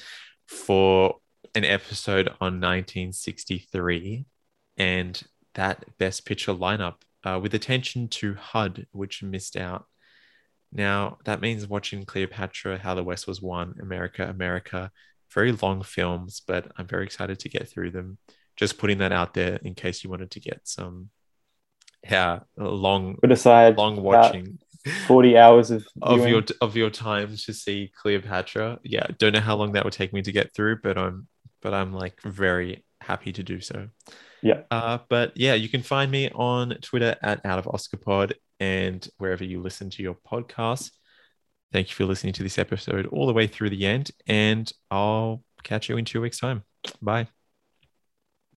for an episode on 1963 and that best picture lineup uh, with attention to HUD, which missed out. Now, that means watching Cleopatra, How the West Was Won, America, America, very long films, but I'm very excited to get through them. Just putting that out there in case you wanted to get some, yeah, long, Put aside long watching 40 hours of, [LAUGHS] of your of your time to see Cleopatra. Yeah, don't know how long that would take me to get through, but I'm but I'm like very happy to do so. Yeah. Uh, but yeah, you can find me on Twitter at Out of Oscar Pod and wherever you listen to your podcast. Thank you for listening to this episode all the way through the end, and I'll catch you in two weeks' time. Bye.